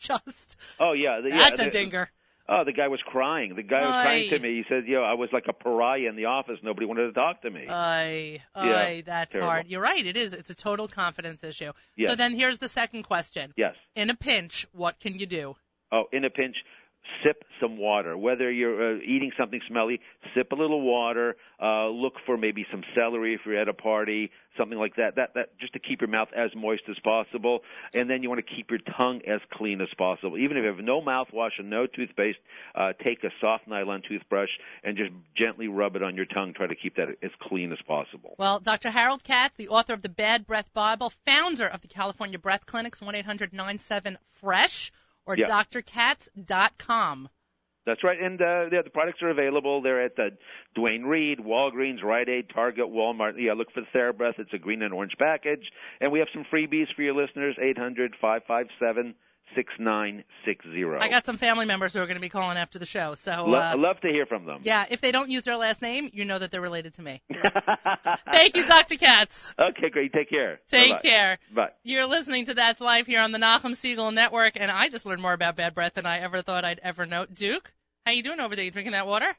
S1: just
S3: Oh yeah, the,
S1: that's
S3: yeah,
S1: a
S3: the-
S1: dinger.
S3: Oh, the guy was crying. The guy was crying to me. He said, "You know, I was like a pariah in the office. Nobody wanted to talk to me."
S1: Aye,
S3: Yeah,
S1: aye, that's
S3: terrible.
S1: hard. You're right. It is. It's a total confidence issue.
S3: Yes.
S1: So then here's the second question.
S3: yes.
S1: In a pinch, what can you do?
S3: Oh, in a pinch, sip some water. Whether you're uh, eating something smelly, sip a little water. Uh, look for maybe some celery if you're at a party, something like that. That that just to keep your mouth as moist as possible, and then you want to keep your tongue as clean as possible. Even if you have no mouthwash and no toothpaste, uh, take a soft nylon toothbrush and just gently rub it on your tongue. Try to keep that as clean as possible.
S1: Well, Dr. Harold Katz, the author of the Bad Breath Bible, founder of the California Breath Clinics, 1-800-97-FRESH, or
S3: Yeah.
S1: drkatz.com.
S3: That's right, and uh, yeah, the products are available. They're at uh, Duane Reade, Walgreens, Rite Aid, Target, Walmart. Yeah, look for the TheraBreath. It's a green and orange package, and we have some freebies for your listeners. Eight hundred five five seven six nine six zero.
S1: I got some family members who are going to be calling after the show. So,
S3: Lo-
S1: uh,
S3: I love to hear from them.
S1: yeah, if they don't use their last name, you know that they're related to me. Thank you, Dr. Katz.
S3: Okay, great. Take care.
S1: Take
S3: Bye-bye.
S1: care.
S3: Bye.
S1: You're listening to That's Life here on the Nachum Segal Network, and I just learned more about bad breath than I ever thought I'd ever know. Duke, how you doing over there? You drinking that water?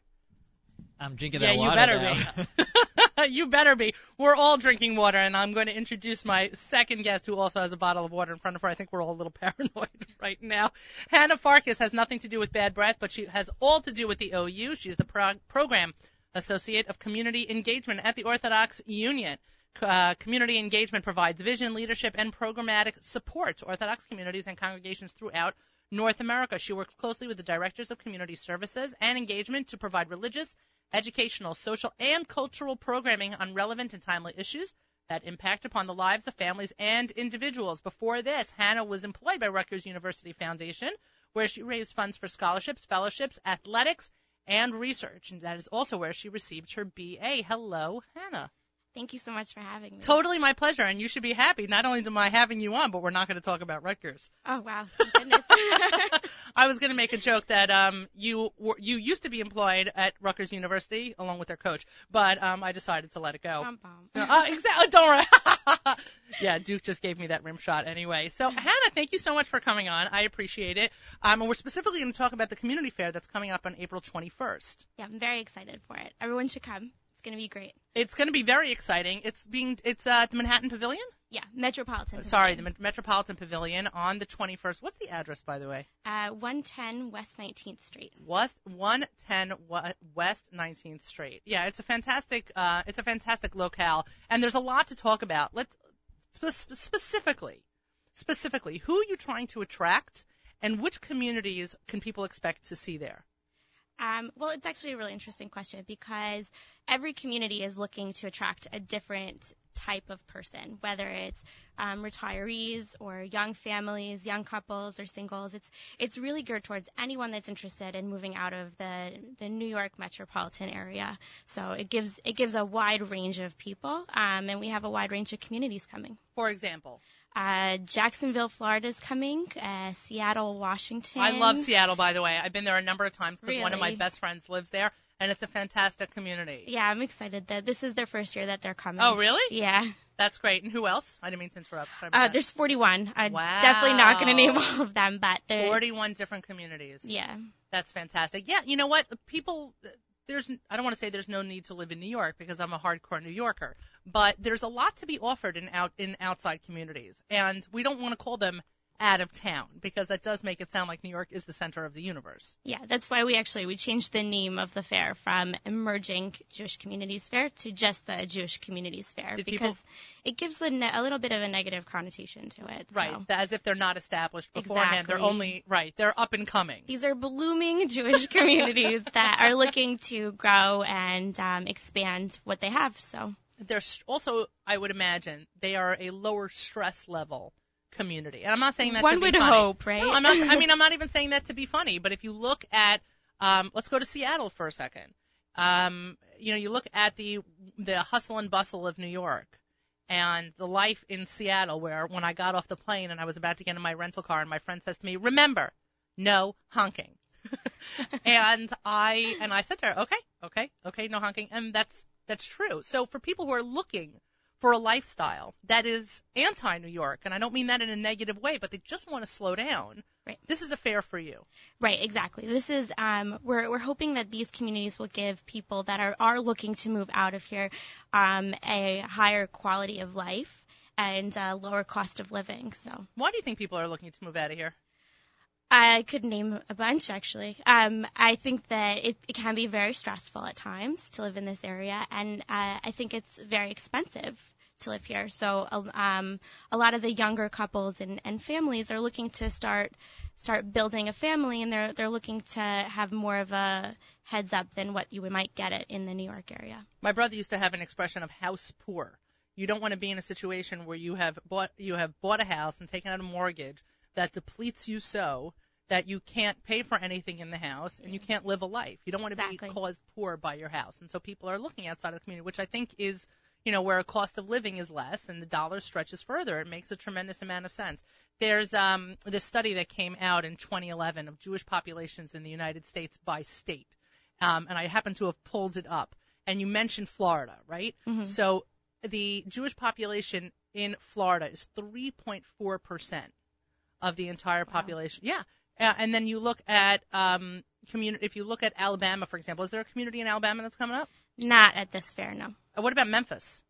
S2: I'm drinking
S1: yeah,
S2: that
S1: you better
S2: now.
S1: be. you better be. We're all drinking water, and I'm going to introduce my second guest who also has a bottle of water in front of her. I think we're all a little paranoid right now. Hannah Farkas has nothing to do with bad breath, but she has all to do with the OU. She's the pro- program associate of community engagement at the Orthodox Union. Uh, community engagement provides vision, leadership, and programmatic support to Orthodox communities and congregations throughout North America. She works closely with the directors of community services and engagement to provide religious, educational, social, and cultural programming on relevant and timely issues that impact upon the lives of families and individuals. Before this, Hannah was employed by Rutgers University Foundation, where she raised funds for scholarships, fellowships, athletics, and research. And that is also where she received her BA. Hello, Hannah.
S4: Thank you so much for having me.
S1: Totally my pleasure, and you should be happy. Not only am I having you on, but we're not going to talk about Rutgers.
S4: Oh wow, Thank goodness.
S1: I was going to make a joke that um you were, you used to be employed at Rutgers University along with their coach, but um I decided to let it go.
S4: Bum, bum.
S1: Uh, exactly. Don't worry. yeah, Duke just gave me that rim shot anyway. So Hannah, thank you so much for coming on. I appreciate it. Um, and we're specifically going to talk about the community fair that's coming up on April 21st.
S4: Yeah, I'm very excited for it. Everyone should come. It's gonna be great.
S1: It's going to be very exciting. It's being it's uh, at the Manhattan Pavilion.
S4: Yeah, Metropolitan.
S1: Sorry, the Met- Metropolitan Pavilion on the 21st. What's the address, by the way?
S4: uh, 110 West 19th Street.
S1: West 110 West 19th Street. Yeah, it's a fantastic uh, it's a fantastic locale, and there's a lot to talk about. Let's spe- specifically, specifically, who are you trying to attract, and which communities can people expect to see there?
S4: Um, well, it's actually a really interesting question because every community is looking to attract a different type of person, whether it's um, retirees or young families, young couples or singles. It's it's really geared towards anyone that's interested in moving out of the the New York metropolitan area. So it gives it gives a wide range of people, um, and we have a wide range of communities coming.
S1: For example,
S4: Uh, Jacksonville, Florida is coming. Uh, Seattle, Washington.
S1: I love Seattle, by the way. I've been there a number of times because one of my best friends lives there, and it's a fantastic community.
S4: Yeah, I'm excited that this is their first year that they're coming.
S1: Oh, really?
S4: Yeah.
S1: That's great. And who else? I didn't mean to interrupt. Sorry
S4: Uh, there's 41. I'm
S1: Wow.
S4: definitely not going to name all of them, but there.
S1: 41 different communities.
S4: Yeah.
S1: That's fantastic. Yeah, you know what? People, there's, I don't want to say there's no need to live in New York because I'm a hardcore New Yorker, but there's a lot to be offered in out in outside communities, and we don't want to call them out of town because that does make it sound like New York is the center of the universe.
S4: Yeah, that's why we actually we changed the name of the fair from Emerging Jewish Communities Fair to just the Jewish Communities Fair
S1: Did
S4: because
S1: people-
S4: it gives a, ne- a little bit of a negative connotation to it. so.
S1: Right, as if they're not established beforehand. They're only right. They're up and coming.
S4: These are blooming Jewish communities that are looking to grow and um, expand what they have. So
S1: They're s- also, I would imagine, they are a lower stress level community. And I'm not saying that
S4: one
S1: to be
S4: would
S1: funny.
S4: hope, right?
S1: No, I'm not. I mean, I'm not even saying that to be funny. But if you look at, um, let's go to Seattle for a second. Um, you know, you look at the the hustle and bustle of New York, and the life in Seattle. Where when I got off the plane and I was about to get in my rental car, and my friend says to me, "Remember, no honking." and I and I said to her, "Okay, okay, okay, no honking," and that's that's true. So for people who are looking for a lifestyle that is anti New York, and I don't mean that in a negative way, but they just want to slow down.
S4: Right.
S1: This is a fair for you.
S4: Right, exactly. This is um, we're we're hoping that these communities will give people that are are looking to move out of here um, a higher quality of life and uh, lower cost of living. So
S1: Why do you think people are looking to move out of here?
S4: I could name a bunch actually. Um, I think that it, it can be very stressful at times to live in this area, and uh, I think it's very expensive to live here. So um, a lot of the younger couples and, and families are looking to start start building a family, and they're they're looking to have more of a heads up than what you might get it in the New York area.
S1: My brother used to have an expression of house poor. You don't want to be in a situation where you have bought you have bought a house and taken out a mortgage that depletes you so that you can't pay for anything in the house and you can't live a life. You don't want to
S4: Exactly.
S1: be caused poor by your house. And so people are looking outside of the community, which I think is, you know, where a cost of living is less and the dollar stretches further. It makes a tremendous amount of sense. There's um, this study that came out in 2011 of Jewish populations in the United States by state. Um, and I happen to have pulled it up. And you mentioned Florida, right?
S4: Mhm.
S1: So the Jewish population in Florida is 3.4% of the entire
S4: Wow.
S1: population. Yeah. Uh, and then you look at um, community. If you look at Alabama, for example, is there a community in Alabama that's coming up?
S4: Not at this fair, no.
S1: Uh, what about Memphis?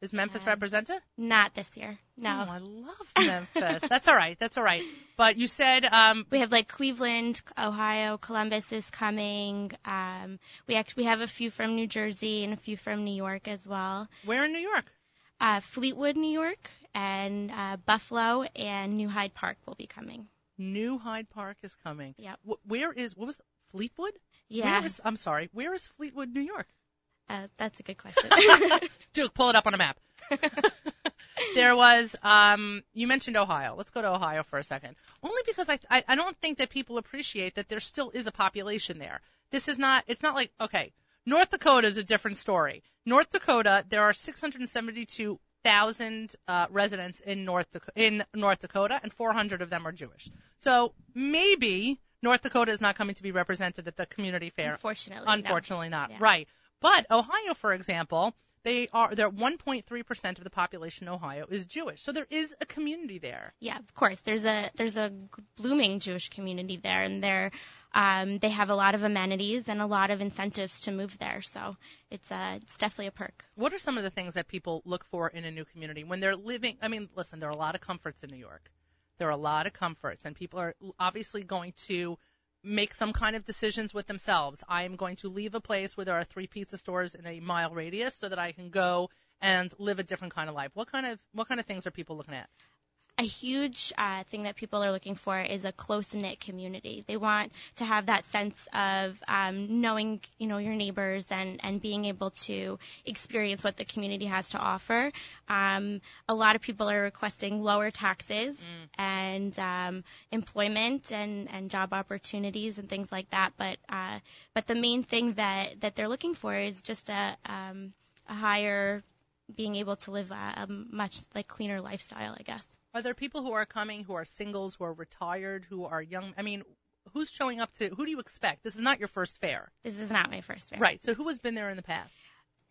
S1: Is Memphis
S4: Um,
S1: represented?
S4: Not this year, no.
S1: Oh, I love Memphis. that's all right. That's all right. But you said um,
S4: We have like Cleveland, Ohio, Columbus is coming. Um, we actually we have a few from New Jersey and a few from New York as well.
S1: where in New York?
S4: Uh, Fleetwood, New York, and uh, Buffalo and New Hyde Park will be coming.
S1: New Hyde Park is coming.
S4: Yep.
S1: Wh- where is what was Fleetwood?
S4: Yeah,
S1: Where is, I'm sorry. Where is Fleetwood, New York?
S4: Uh, that's a good question.
S1: Duke, pull it up on a map. there was um you mentioned Ohio. Let's go to Ohio for a second. Only because I, I I don't think that people appreciate that there still is a population there. This is not it's not like okay, North Dakota is a different story. North Dakota, there are 672,000 uh, residents in North Dakota, in North Dakota, and 400 of them are Jewish. So maybe North Dakota is not coming to be represented at the community fair.
S4: Unfortunately,
S1: Unfortunately,
S4: no.
S1: not.
S4: Yeah.
S1: Right. But Ohio, for example, they are they're 1.3% of the population in Ohio is Jewish. So there is a community there.
S4: Yeah, of course. There's a there's a blooming Jewish community there, and they're um, they have a lot of amenities and a lot of incentives to move there. So it's uh, it's definitely a perk.
S1: What are some of the things that people look for in a new community when they're living? I mean, listen, there are a lot of comforts in New York. There are a lot of comforts, and people are obviously going to make some kind of decisions with themselves. I am going to leave a place where there are three pizza stores in a mile radius so that I can go and live a different kind of life. What kind of what kind of things are people looking at?
S4: A huge uh, thing that people are looking for is a close knit community. They want to have that sense of um, knowing, you know, your neighbors and and being able to experience what the community has to offer. Um, a lot of people are requesting lower taxes and um, employment and and job opportunities and things like that. But uh, but the main thing that that they're looking for is just a um, a higher being able to live a, a much like cleaner lifestyle, I guess.
S1: Are there people who are coming who are singles, who are retired, who are young? I mean, who's showing up to? Who do you expect? This is not your first fair,
S4: This is not my first fair.
S1: right? So who has been there in the past?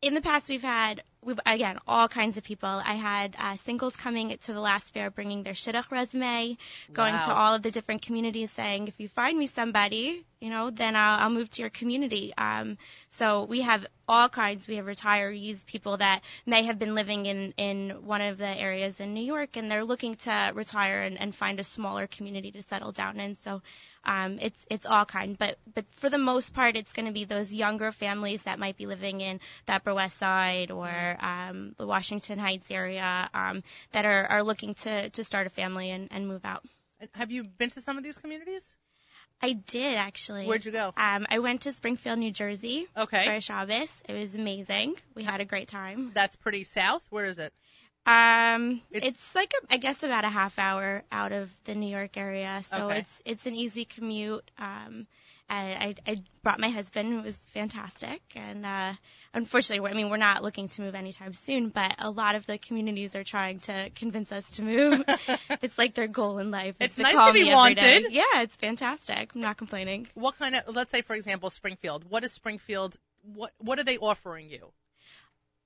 S4: In the past, we've had, we've again, all kinds of people. I had uh, singles coming to the last fair, bringing their shidduch resume, going to all of the different communities, saying, if you find me somebody, you know, then I'll, I'll move to your community. Um, so we have all kinds. We have retirees, people that may have been living in in one of the areas in New York, and they're looking to retire and, and find a smaller community to settle down in. So um, it's it's all kind, but but for the most part, it's going to be those younger families that might be living in the Upper West Side or um, the Washington Heights area um, that are are looking to to start a family and, and move out.
S1: Have you been to some of these communities?
S4: I did actually.
S1: Where'd you go?
S4: Um, I went to Springfield, New Jersey
S1: Okay,
S4: for Shabbos. It was amazing. We had a great time.
S1: that's pretty south. Where is it?
S4: Um,
S1: It's-
S4: it's, like a, I guess about a half hour out of the New York area, so
S1: Okay.
S4: it's it's an easy commute. Um, I, I I brought my husband, it was fantastic, and uh, unfortunately, I mean, we're not looking to move anytime soon, but a lot of the communities are trying to convince us to move. it's like their goal in life.
S1: It's
S4: to
S1: nice
S4: call
S1: to be
S4: me every day.
S1: wanted.
S4: Yeah, it's fantastic. I'm not complaining.
S1: What kind of? Let's say, for example, Springfield. What is Springfield? What What are they offering you?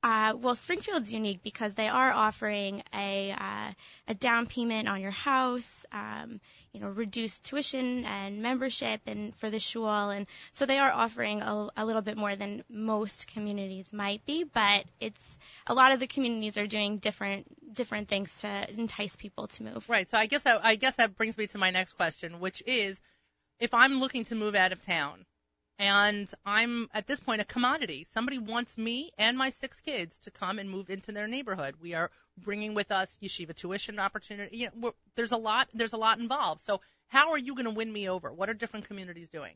S4: Uh, well, Springfield's unique because they are offering a uh, a down payment on your house, um, you know, reduced tuition and membership, and for the shul, and so they are offering a, a little bit more than most communities might be. But it's a lot of the communities are doing different different things to entice people to move.
S1: Right. So I guess that I guess that brings me to my next question, which is, if I'm looking to move out of town, and I'm at this point a commodity, somebody wants me and my six kids to come and move into their neighborhood. We are bringing with us yeshiva tuition opportunity. You know, there's a lot there's a lot involved. So how are you going to win me over? What are different communities doing?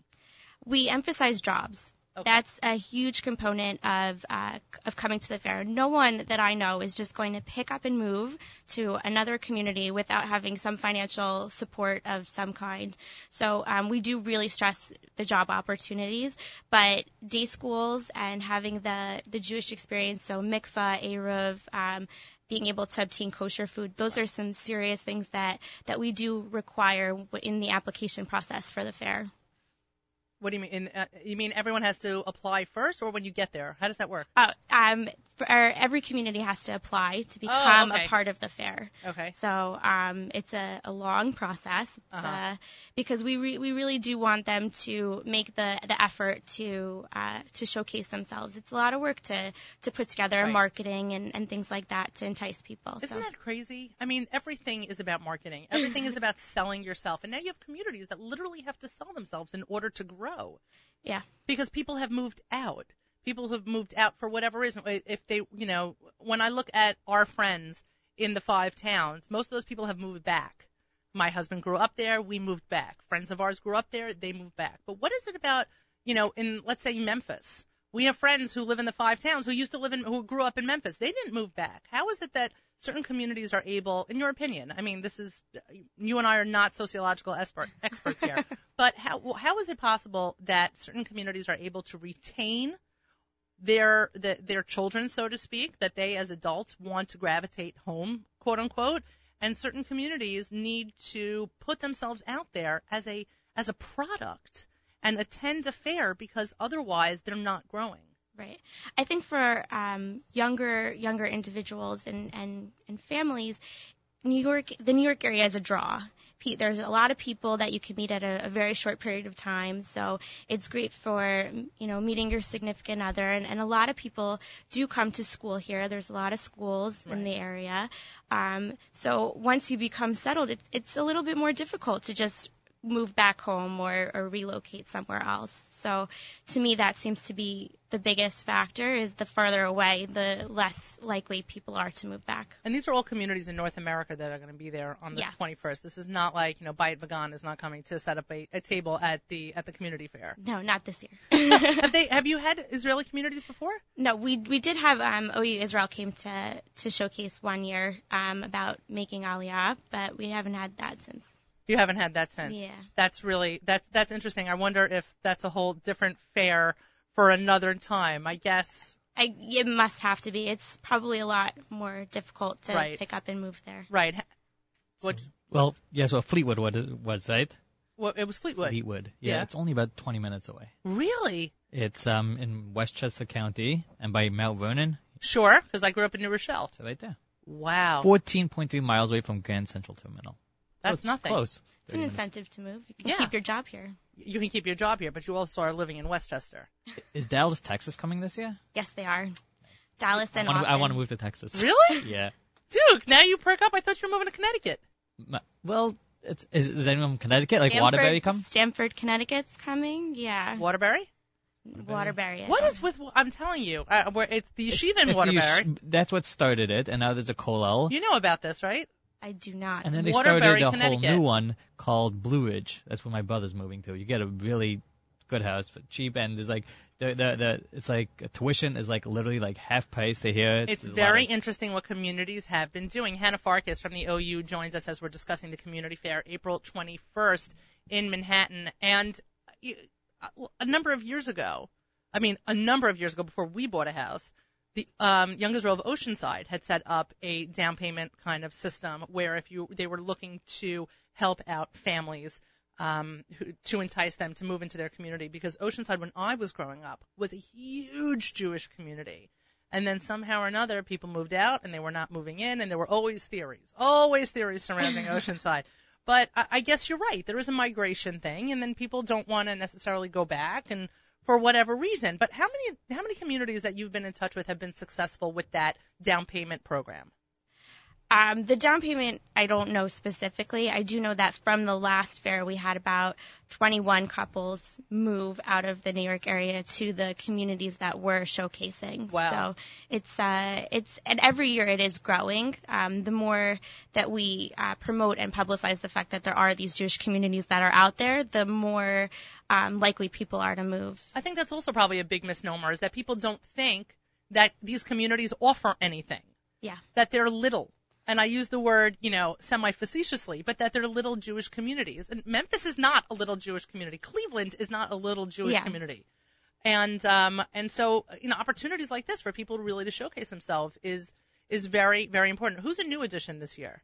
S4: We emphasize jobs.
S1: Okay.
S4: That's a huge component of uh, of coming to the fair. No one that I know is just going to pick up and move to another community without having some financial support of some kind. So um, we do really stress the job opportunities, but day schools and having the the Jewish experience, so mikvah, eruv. Um, being able to obtain kosher food, those are some serious things that, that we do require in the application process for the fair.
S1: What do you mean? In, uh, you mean everyone has to apply first, or when you get there? How does that work?
S4: Oh, um, for every community has to apply to become
S1: Oh, okay.
S4: a part of the fair.
S1: Okay.
S4: So um, it's a, a long process
S1: Uh-huh.
S4: uh, because we re- we really do want them to make the, the effort to uh, to showcase themselves. It's a lot of work to to put together
S1: Right.
S4: marketing and, and things like that to entice people.
S1: Isn't
S4: so
S1: that crazy? I mean, everything is about marketing. Everything is about selling yourself. And now you have communities that literally have to sell themselves in order to grow.
S4: Yeah.
S1: Because people have moved out. People have moved out for whatever reason. If they, you know, when I look at our friends in the five towns, most of those people have moved back. My husband grew up there, we moved back. Friends of ours grew up there, they moved back. But what is it about, you know, in let's say Memphis, We have friends who live in the five towns who used to live in, who grew up in Memphis. They didn't move back. How is it that certain communities are able, in your opinion, I mean, this is, you and I are not sociological expert, experts here, but how, how is it possible that certain communities are able to retain their, the, their children, so to speak, that they as adults want to gravitate home, quote unquote, and certain communities need to put themselves out there as a, as a product and attend a fair because otherwise they're not growing.
S4: Right. I think for um, younger younger individuals and, and, and families, New York the New York area is a draw. There's a lot of people that you can meet at a, a very short period of time, so it's great for you know meeting your significant other. And, and a lot of people do come to school here. There's a lot of schools
S1: Right.
S4: in the area, um, so once you become settled, it's it's a little bit more difficult to just move back home or, or relocate somewhere else. So to me, that seems to be the biggest factor is the further away, the less likely people are to move back.
S1: And these are all communities in North America that are going to be there on the
S4: Yeah.
S1: 21st. This is not like, you know, Bayit Vegan is not coming to set up a, a table at the at the community fair.
S4: No, not this year.
S1: have they have you had Israeli communities before?
S4: no, we we did have um, OU Israel came to to showcase one year um, about making Aliyah, but we haven't had that since.
S1: You haven't had that since.
S4: Yeah.
S1: That's really that's that's interesting. I wonder if that's a whole different fair for another time. I guess
S4: I, it must have to be. It's probably a lot more difficult to
S1: Right.
S4: pick up and move there.
S1: right. What
S2: Well, yes, well, Fleetwood was, was right?
S1: well, it was Fleetwood.
S2: Fleetwood. Yeah,
S1: Yeah.
S2: it's only about 20 minutes away.
S1: Really?
S2: It's um in Westchester County and by Mount Vernon.
S1: Sure, because I grew up in New Rochelle.
S2: So right there.
S1: Wow.
S2: 14.3 miles away from Grand Central Terminal. So
S1: That's
S2: it's
S1: nothing.
S2: Close.
S4: It's an
S2: 30 minutes.
S4: incentive to move. You can
S1: Yeah.
S4: keep your job here.
S1: You can keep your job here, but you also are living in Westchester.
S2: Is Dallas, Texas coming this year?
S4: Yes, they are. Dallas and
S2: I wanna, I want to move to Texas.
S1: Really?
S2: Yeah.
S1: Duke, now you perk up. I thought you were moving to Connecticut.
S2: Ma- Well, it's, is, is anyone from Connecticut? Like
S4: Stamford,
S2: Waterbury come?
S4: Stamford, Connecticut's coming. Yeah.
S1: Waterbury?
S4: Waterbury.
S1: What is with? I'm telling you, uh, where it's the yeshiva in
S2: It's
S1: Waterbury.
S2: Yesh- that's what started it, and now there's a kollel.
S1: You know about this, right?
S4: I do not.
S2: And then they
S1: Waterbury,
S2: started a whole new one called Blue Ridge. That's where my brother's moving to. You get a really good house for cheap, and there's like the the the it's like tuition is like literally like half price to here.
S1: It's
S2: lot
S1: very
S2: of-
S1: interesting what communities have been doing. Hannah Farkas from the OU joins us as we're discussing the community fair April 21st in Manhattan. And a number of years ago, I mean, a number of years ago before we bought a house, the um, Young Israel of Oceanside had set up a down payment kind of system where if you they were looking to help out families um, who, to entice them to move into their community because Oceanside, when I was growing up, was a huge Jewish community. And then somehow or another, people moved out and they were not moving in, and there were always theories, always theories surrounding Oceanside. But I, I guess you're right. There is a migration thing, and then people don't want to necessarily go back, and for whatever reason. But how many how many communities that you've been in touch with have been successful with that down payment program?
S4: Um, the down payment, I don't know specifically. I do know that from the last fair, we had about 21 couples move out of the New York area to the communities that we're showcasing.
S1: Wow.
S4: So it's uh, it's and every year it is growing. Um, the more that we uh, promote and publicize the fact that there are these Jewish communities that are out there, the more um, likely people are to move.
S1: I think that's also probably a big misnomer is that people don't think that these communities offer anything.
S4: Yeah.
S1: That they're little. And I use the word, you know, semi-facetiously, but that they're little Jewish communities. And Memphis is not a little Jewish community. Cleveland is not a little Jewish
S4: Yeah.
S1: community. And um and so you know opportunities like this for people really to showcase themselves is is very very important. Who's a new addition this year?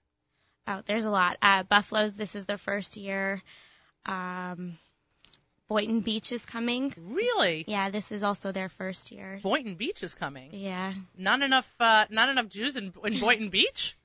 S4: Oh, there's a lot. Uh, Buffalo's, this is their first year. Um, Boynton Beach is coming.
S1: Really?
S4: Yeah, this is also their first year.
S1: Boynton Beach is coming.
S4: Yeah.
S1: Not enough uh not enough Jews in, in Boynton Beach?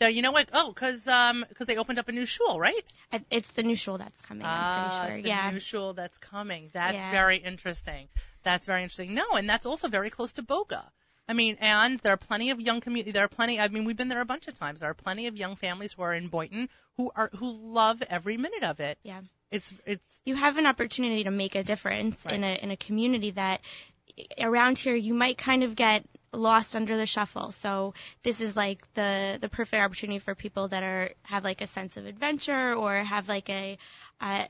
S1: There, you know what? Oh, cuz um cuz they opened up a new shul, right?
S4: It's the new shul that's coming,
S1: Ah, the
S4: sure. Yeah.
S1: new shul that's coming. That's
S4: Yeah.
S1: very interesting. That's very interesting. No, and that's also very close to Boca. I mean, and there are plenty of young community. There are plenty. I mean, we've been there a bunch of times. There are plenty of young families who are in Boynton who are who love every minute of it.
S4: Yeah.
S1: It's it's
S4: You have an opportunity to make a difference in a in a community that around here you might kind of get lost under the shuffle. So this is like the the perfect opportunity for people that are have like a sense of adventure or have like a uh,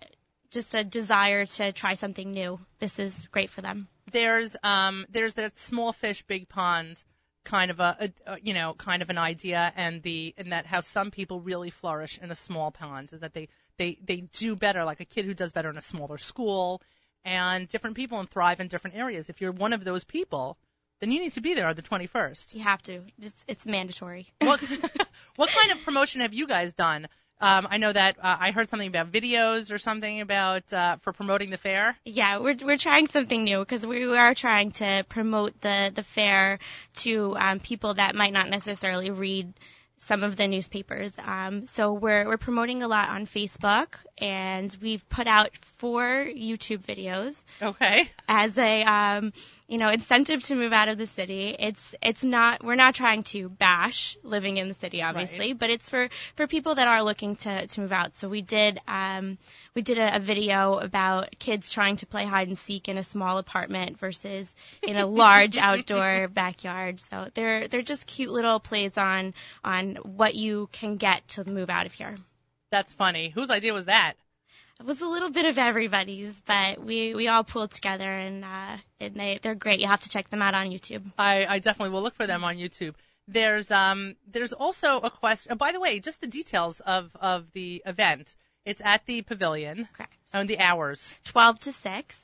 S4: just a desire to try something new. This is great for them.
S1: there's um there's that small fish big pond kind of a, a, you know kind of an idea and the and that how some people really flourish in a small pond is that they they they do better like a kid who does better in a smaller school and different people and thrive in different areas if you're one of those people then you need to be there on the 21st
S4: You have to. It's, it's mandatory.
S1: what what kind of promotion have you guys done um, I know that uh, I heard something about videos or something about uh, for promoting the fair.
S4: Yeah, we're we're trying something new because we are trying to promote the the fair to um, people that might not necessarily read some of the newspapers. Um, so we're we're promoting a lot on Facebook, and we've put out four YouTube videos
S1: Okay.
S4: as a um, you know incentive to move out of the city. It's it's not we're not trying to bash living in the city, obviously, but it's for for people that are looking to to move out. So we did um, we did a, a video about kids trying to play hide and seek in a small apartment versus in a large outdoor backyard. So they're they're just cute little plays on on what you can get to move out of here.
S1: That's funny. Whose idea was that?
S4: It was a little bit of everybody's, but we we all pulled together and uh, and they they're great. You have to check them out on YouTube.
S1: I, I definitely will look for them on YouTube. There's um there's also a question. Oh, by the way, just the details of of the event. It's at the pavilion.
S4: Correct.
S1: And the hours.
S4: 12 to 6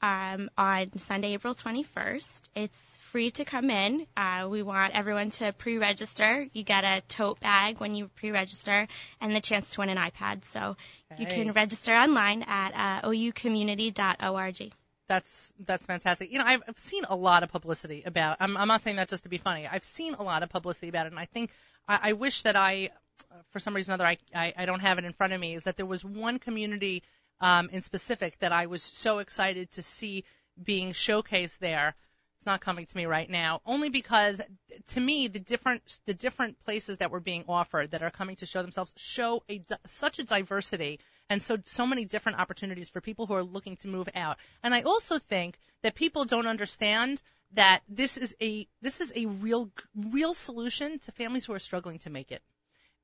S4: um, on Sunday, April 21st. It's free to come in. Uh, we want everyone to pre-register. You get a tote bag when you pre-register and the chance to win an iPad. So you can register online at uh, oucommunity.org.
S1: That's that's fantastic. You know, I've, I've seen a lot of publicity about. I'm, I'm not saying that just to be funny. I've seen a lot of publicity about it, and I think I, I wish that I, uh, for some reason or other, I, I I don't have it in front of me. Is that there was one community um, in specific that I was so excited to see being showcased there. It's not coming to me right now, only because to me the different the different places that were being offered that are coming to show themselves show a such a diversity and so so many different opportunities for people who are looking to move out. And I also think that people don't understand that this is a this is a real real solution to families who are struggling to make it.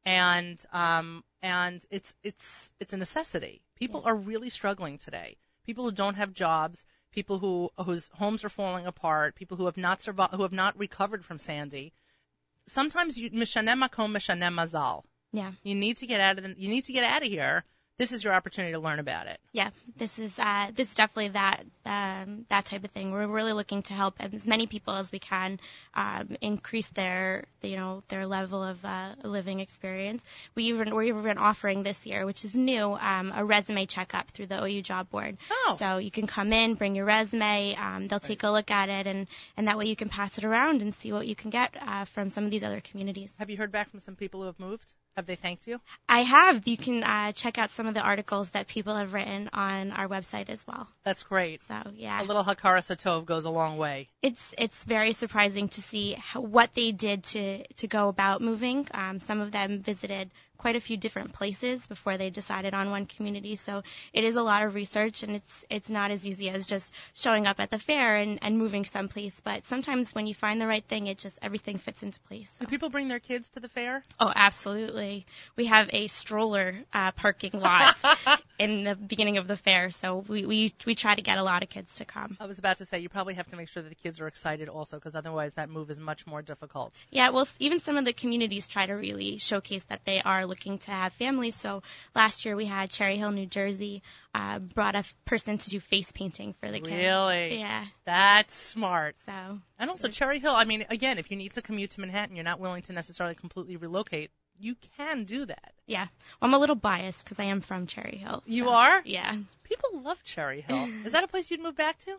S1: And um and it's it's it's a necessity. People are really struggling today. People who don't have jobs, people who whose homes are falling apart, people who have not survived who have not recovered from Sandy. Sometimes you mishanem makom mishanem mazal.
S4: Yeah.
S1: You need to get out of the, you need to get out of here. This is your opportunity to learn about it.
S4: Yeah, this is uh, this is definitely that um, that type of thing. We're really looking to help as many people as we can um, increase their you know their level of uh, living experience. We even we're even offering this year, which is new, um, a resume checkup through the OU Job Board.
S1: Oh.
S4: So you can come in, bring your resume. Um, they'll take a look at it, and and that way you can pass it around and see what you can get uh, from some of these other communities.
S1: Have you heard back from some people who have moved? Have they thanked you?
S4: I have. You can uh, check out some of the articles that people have written on our website as well.
S1: That's great.
S4: So yeah.
S1: A little Hakaras Hatov goes a long way.
S4: it's it's very surprising to see how, what they did to to go about moving. Um, some of them visited quite a few different places before they decided on one community. So it is a lot of research, and it's it's not as easy as just showing up at the fair and, and moving someplace. But sometimes when you find the right thing, it just everything fits into place. So.
S1: Do people bring their kids to the fair?
S4: Oh, absolutely. We have a stroller uh, parking lot in the beginning of the fair, so we, we we try to get a lot of kids to come.
S1: I was about to say you probably have to make sure that the kids are excited also, because otherwise that move is much more difficult.
S4: Yeah, well, even some of the communities try to really showcase that they are looking to have families. So last year we had Cherry Hill, New Jersey, uh, brought a person to do face painting for the kids.
S1: Really?
S4: Yeah.
S1: That's smart.
S4: So
S1: And also Cherry Hill. I mean, again, if you need to commute to Manhattan, you're not willing to necessarily completely relocate. You can do that.
S4: yeah, well, I'm a little biased because I am from Cherry Hill.
S1: You are?
S4: Yeah,
S1: People love Cherry Hill. Is that a place you'd move back to?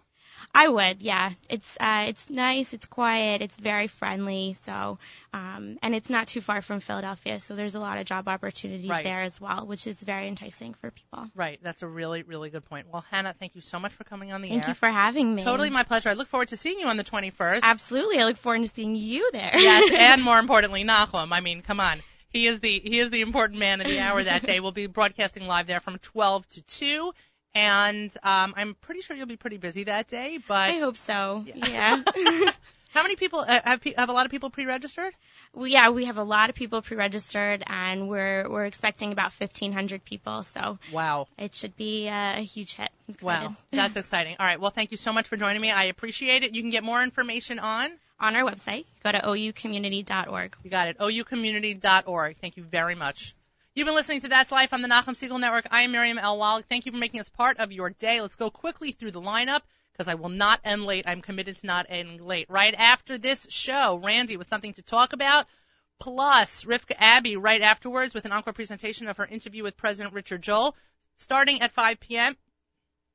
S4: I would. Yeah, it's uh, it's nice, it's quiet, it's very friendly. So, um, and it's not too far from Philadelphia, so there's a lot of job opportunities
S1: Right.
S4: there as well, which is very enticing for people.
S1: Right. That's a really, really good point. Well, Hannah, thank you so much for coming on the
S4: Thank
S1: air.
S4: you for having me.
S1: Totally my pleasure. I look forward to seeing you on the 21st.
S4: Absolutely, I look forward to seeing you there.
S1: yes, and more importantly, Nachum. I mean, come on. He is the he is the important man of the hour that day. We'll be broadcasting live there from 12 to 2, and um, I'm pretty sure you'll be pretty busy that day. But
S4: I hope so.
S1: Yeah.
S4: Yeah.
S1: How many people uh, have have a lot of people pre-registered?
S4: We, yeah, we have a lot of people pre-registered, and we're we're expecting about 1,500 people. So
S1: Wow.
S4: it should be a, a huge hit.
S1: Wow. That's exciting. All right. Well, thank you so much for joining me. I appreciate it. You can get more information on
S4: On our website, go to oucommunity.org.
S1: You got it. oucommunity.org. Thank you very much. You've been listening to That's Life on the Nachum Segal Network. I am Miriam L. Wallach. Thank you for making us part of your day. Let's go quickly through the lineup because I will not end late. I'm committed to not ending late. Right after this show, Randy with something to talk about, plus Rivka Abbey right afterwards with an encore presentation of her interview with President Richard Joel, starting at 5 p.m.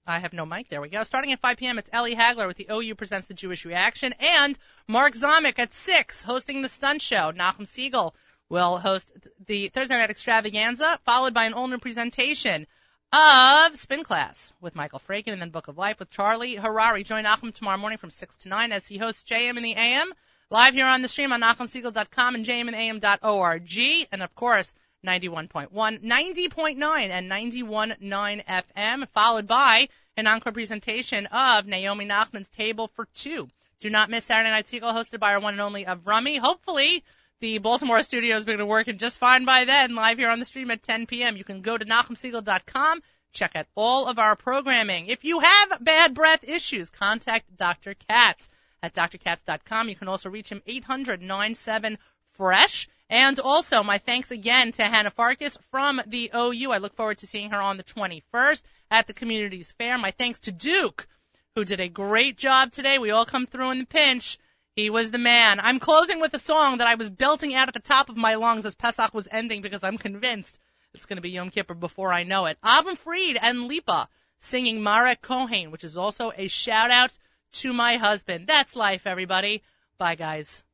S1: I have no mic. There we go. Starting at 5 p.m., it's Ellie Hagler with the OU Presents the Jewish Reaction, and Mark Zomick at 6 hosting the Stunt Show. Nachum Segal will host the Thursday Night Extravaganza, followed by an all-new presentation of Spin Class with Michael Fraken and then Book of Life with Charlie Harary. Join Nachum tomorrow morning from 6 to 9 as he hosts JM in the AM, live here on the stream on NachumSegal.com and jmintheam.org, and of course, 91.1, 90.9, and 91.9 FM, followed by an encore presentation of Naomi Nachman's Table for Two. Do not miss Saturday Night Segal, hosted by our one and only Avrami. Hopefully, the Baltimore studio is going to work just fine by then, live here on the stream at 10 p.m. You can go to NachumSegal.com, check out all of our programming. If you have bad breath issues, contact Dr. Katz at drkatz.com. You can also reach him 800-97-FRESH. And also, my thanks again to Hannah Farkas from the OU. I look forward to seeing her on the 21st at the Communities Fair. My thanks to Duke, who did a great job today. We all come through in the pinch. He was the man. I'm closing with a song that I was belting out at the top of my lungs as Pesach was ending because I'm convinced it's going to be Yom Kippur before I know it. Avin Fried and Lipa singing Mareh Kohen, which is also a shout out to my husband. That's life, everybody. Bye, guys.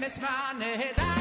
S5: Miss my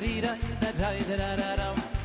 S5: da da
S6: da da da da